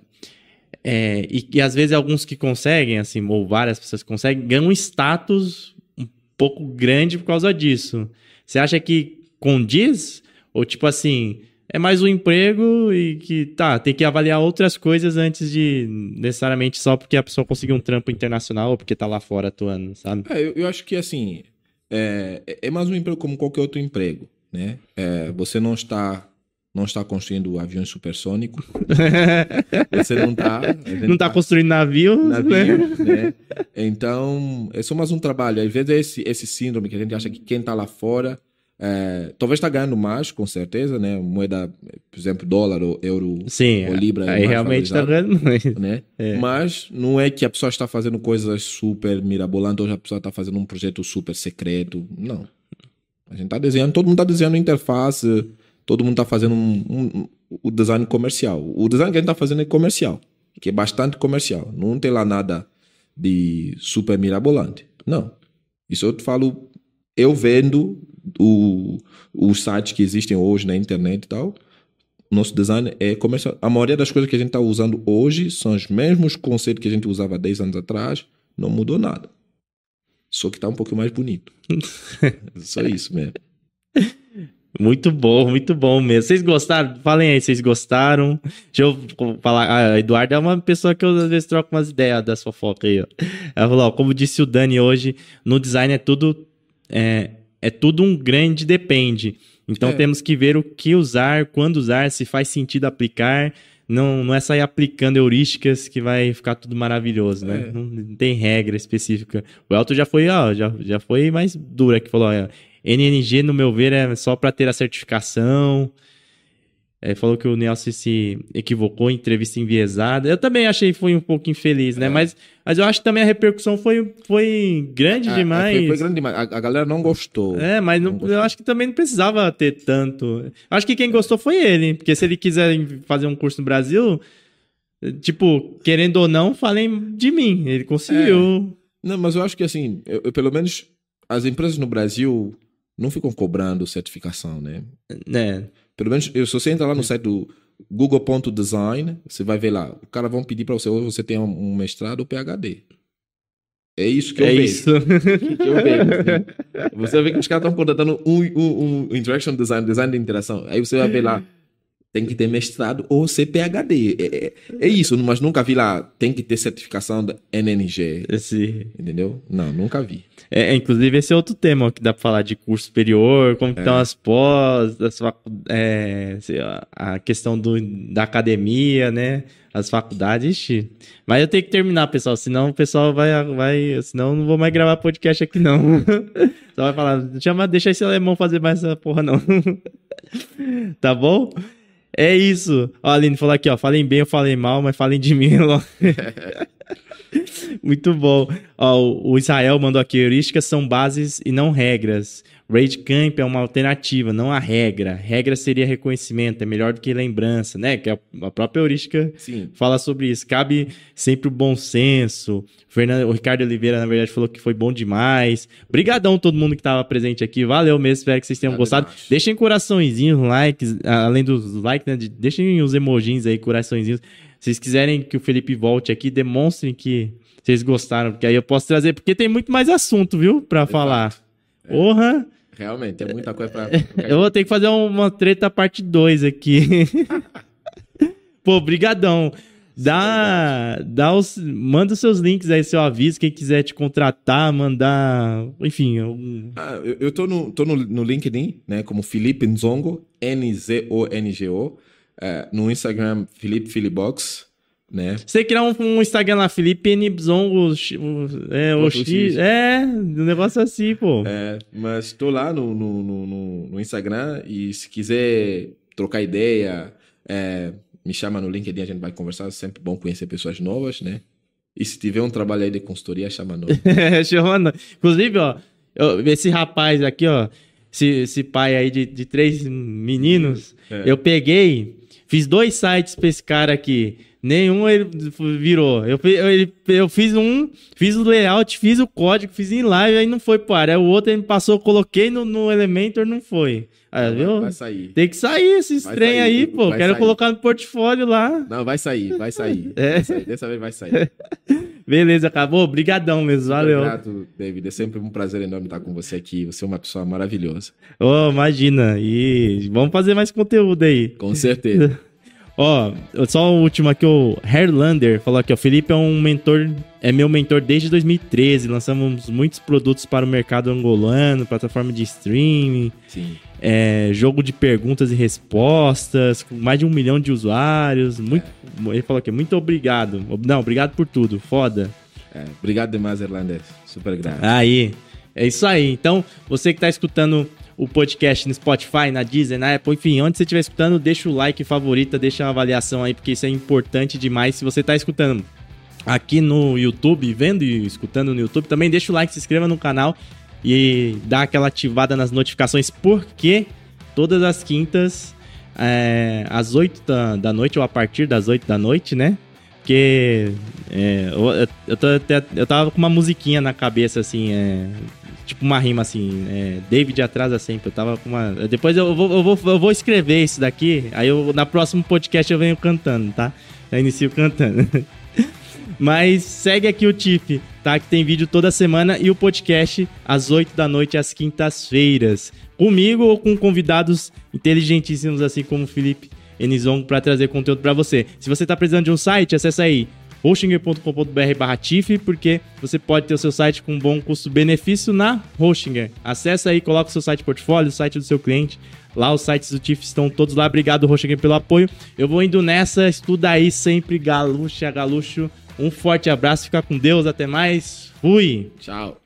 É, e, e às vezes alguns que conseguem, assim, ou várias pessoas que conseguem, ganham um status um pouco grande por causa disso. Você acha que condiz? Ou tipo assim, é mais um emprego e que tá, tem que avaliar outras coisas antes de necessariamente só porque a pessoa conseguiu um trampo internacional ou porque tá lá fora atuando, sabe? É, eu, eu acho que assim, é, é mais um emprego como qualquer outro emprego, né? É, você não está não está construindo aviões supersônicos. você não está. Não está tá construindo navios. Navios, né? Então, é só mais um trabalho. Às vezes é esse, esse síndrome que a gente acha que quem está lá fora é, talvez está ganhando mais, com certeza, né? Moeda, por exemplo, dólar ou euro Sim, ou libra. Aí realmente está ganhando mais. Né? É. Mas não é que a pessoa está fazendo coisas super mirabolantes ou a pessoa está fazendo um projeto super secreto. Não. A gente está desenhando, todo mundo está desenhando interface, todo mundo está fazendo um, um, um, o design comercial. O design que a gente está fazendo é comercial, que é bastante comercial. Não tem lá nada de super mirabolante. Não. Isso eu te falo, eu vendo o, os sites que existem hoje na internet e tal, nosso design é comercial. A maioria das coisas que a gente está usando hoje são os mesmos conceitos que a gente usava 10 anos atrás, não mudou nada. Só que está um pouco mais bonito. Só isso mesmo. Muito bom, muito bom mesmo. Vocês gostaram? Falem aí, vocês gostaram? Deixa eu falar. A Eduardo é uma pessoa que eu às vezes troco umas ideias da fofoca aí, ó. Ela falou, ó, como disse o Dani hoje, no design é tudo. É, é tudo um grande depende. Então é. temos que ver o que usar, quando usar, se faz sentido aplicar. Não, não é sair aplicando heurísticas que vai ficar tudo maravilhoso, né? É. Não tem regra específica. O Elton já foi, ó, já, já foi mais dura que falou, ó, NNG, no meu ver, é só para ter a certificação. É, falou que o Nelson se equivocou em entrevista enviesada. Eu também achei que foi um pouco infeliz, né? É. Mas, mas eu acho que também a repercussão foi, foi grande é, demais. Foi, foi, grande demais. A, a, galera não gostou. É, mas não, não eu acho que também não precisava ter tanto. Acho que quem gostou foi ele. Porque se ele quiser fazer um curso no Brasil, tipo, querendo ou não, falem de mim. Ele conseguiu. É. Não, mas eu acho que assim, eu, eu, pelo menos as empresas no Brasil não ficam cobrando certificação, né? É. Pelo menos, se você entra lá no site do google.design, você vai ver lá. O cara vão pedir para você, ou você tem um mestrado ou PhD. É isso que eu é vejo. Isso. que, que eu vejo. Assim. Você vê que os caras estão contratando um, um, um interaction design, design de interação. Aí você vai ver lá, tem que ter mestrado ou ser PhD. É, é, é, isso, mas nunca vi lá, tem que ter certificação da NNG. Sim. Entendeu? Não, nunca vi. É, é, inclusive, esse é outro tema que dá para falar de curso superior, como é. estão as pós, as é, a questão do, da academia, né? As faculdades. Ixi. Mas eu tenho que terminar, pessoal, senão o pessoal vai. vai senão não vou mais gravar podcast aqui, não. Só vai falar, chama, deixa esse alemão fazer mais essa porra, não. tá bom? É isso. Ó, a Aline falou aqui, ó. Falem bem, eu falei mal, mas falem de mim. Muito bom. Ó, o Israel mandou aqui: heurísticas são bases e não regras. Rage Camp é uma alternativa, não a regra. Regra seria reconhecimento, é melhor do que lembrança, né? Que a própria heurística Sim. fala sobre isso. Cabe sempre o bom senso. O, Fernando, o Ricardo Oliveira, na verdade, falou que foi bom demais. Obrigadão todo mundo que estava presente aqui. Valeu mesmo, espero que vocês tenham gostado. Deixem coraçõezinhos, likes, além dos likes, né? Deixem os emojis aí, coraçõezinhos. Se vocês quiserem que o Felipe volte aqui, demonstrem que vocês gostaram, porque aí eu posso trazer, porque tem muito mais assunto, viu, para falar. É. Realmente, tem muita coisa pra. eu vou ter que fazer uma treta parte 2 aqui. Pô, brigadão. Dá, dá os, manda os seus links aí, seu aviso, quem quiser te contratar, mandar, enfim. Eu, ah, eu, eu tô, no, tô no, no LinkedIn, né, como Felipe Nzongo, N-Z-O-N-G-O, é, no Instagram, Felipe Filibox, né? Você criar um, um, Instagram lá, Felipe Nibzon, é, o X, é, um negócio assim, pô. É, mas tô lá no, no, no, no Instagram e se quiser trocar ideia, é, me chama no LinkedIn, a gente vai conversar, é sempre bom conhecer pessoas novas, né? E se tiver um trabalho aí de consultoria, chama nós. chama Inclusive, ó, esse rapaz aqui, ó, esse, esse pai aí de, de três meninos, é. eu peguei Fiz dois sites pra esse cara aqui. Nenhum ele virou. Eu, eu, eu fiz um, fiz o layout, fiz o código, fiz em live, aí não foi para. Aí o outro ele passou, coloquei no, no Elementor, não foi. Aí, Vai- viu? Vai sair. Tem que sair esse trem aí, pô. Quero sair. colocar no portfólio lá. Não, vai sair, vai sair. É. Vai sair. Dessa vez vai sair. Beleza, acabou. Obrigadão mesmo, valeu. Obrigado, David. É sempre um prazer enorme estar com você aqui. Você é uma pessoa maravilhosa. Ô, imagina. E vamos fazer mais conteúdo aí. Com certeza. Ó, só o último aqui, o Herlander falou aqui, ó. Felipe é um mentor, é meu mentor desde 2013. Lançamos muitos produtos para o mercado angolano, plataforma de streaming, é, jogo de perguntas e respostas, com mais de um milhão de usuários. Muito, Ele falou aqui, muito obrigado. Não, obrigado por tudo, foda. É, obrigado demais, Erlander. Super grato. Aí, é isso aí. Então, você que tá escutando o podcast no Spotify, na Deezer, na Apple, enfim, onde você estiver escutando, deixa o like, favorita, deixa uma avaliação aí, porque isso é importante demais. Se você tá escutando aqui no YouTube, vendo e escutando no YouTube, também deixa o like, se inscreva no canal e dá aquela ativada nas notificações, porque todas as quintas, é, às 8 da, da noite, ou a partir das 8 da noite, né? Porque é, eu, eu, tô eu tava com uma musiquinha na cabeça, assim, é, tipo uma rima assim, é, David atrasa sempre. Eu tava com uma. Depois eu vou, eu vou, eu vou escrever isso daqui, aí eu, na próximo podcast eu venho cantando, tá? Eu inicio cantando. Mas segue aqui o Tiff, tá? Que tem vídeo toda semana e o podcast às 8 da noite, às quintas-feiras. Comigo ou com convidados inteligentíssimos, assim como o Felipe Enizongo, para trazer conteúdo para você. Se você tá precisando de um site, acessa aí hostinger.com.br barra Tiff, porque você pode ter o seu site com um bom custo-benefício na Hostinger. Acessa aí, coloca o seu site portfólio, o site do seu cliente. Lá os sites do Tiff estão todos lá. Obrigado, Hostinger, pelo apoio. Eu vou indo nessa, estuda aí sempre, galuxa, galuxo. Um forte abraço, fica com Deus, até mais. Fui! Tchau.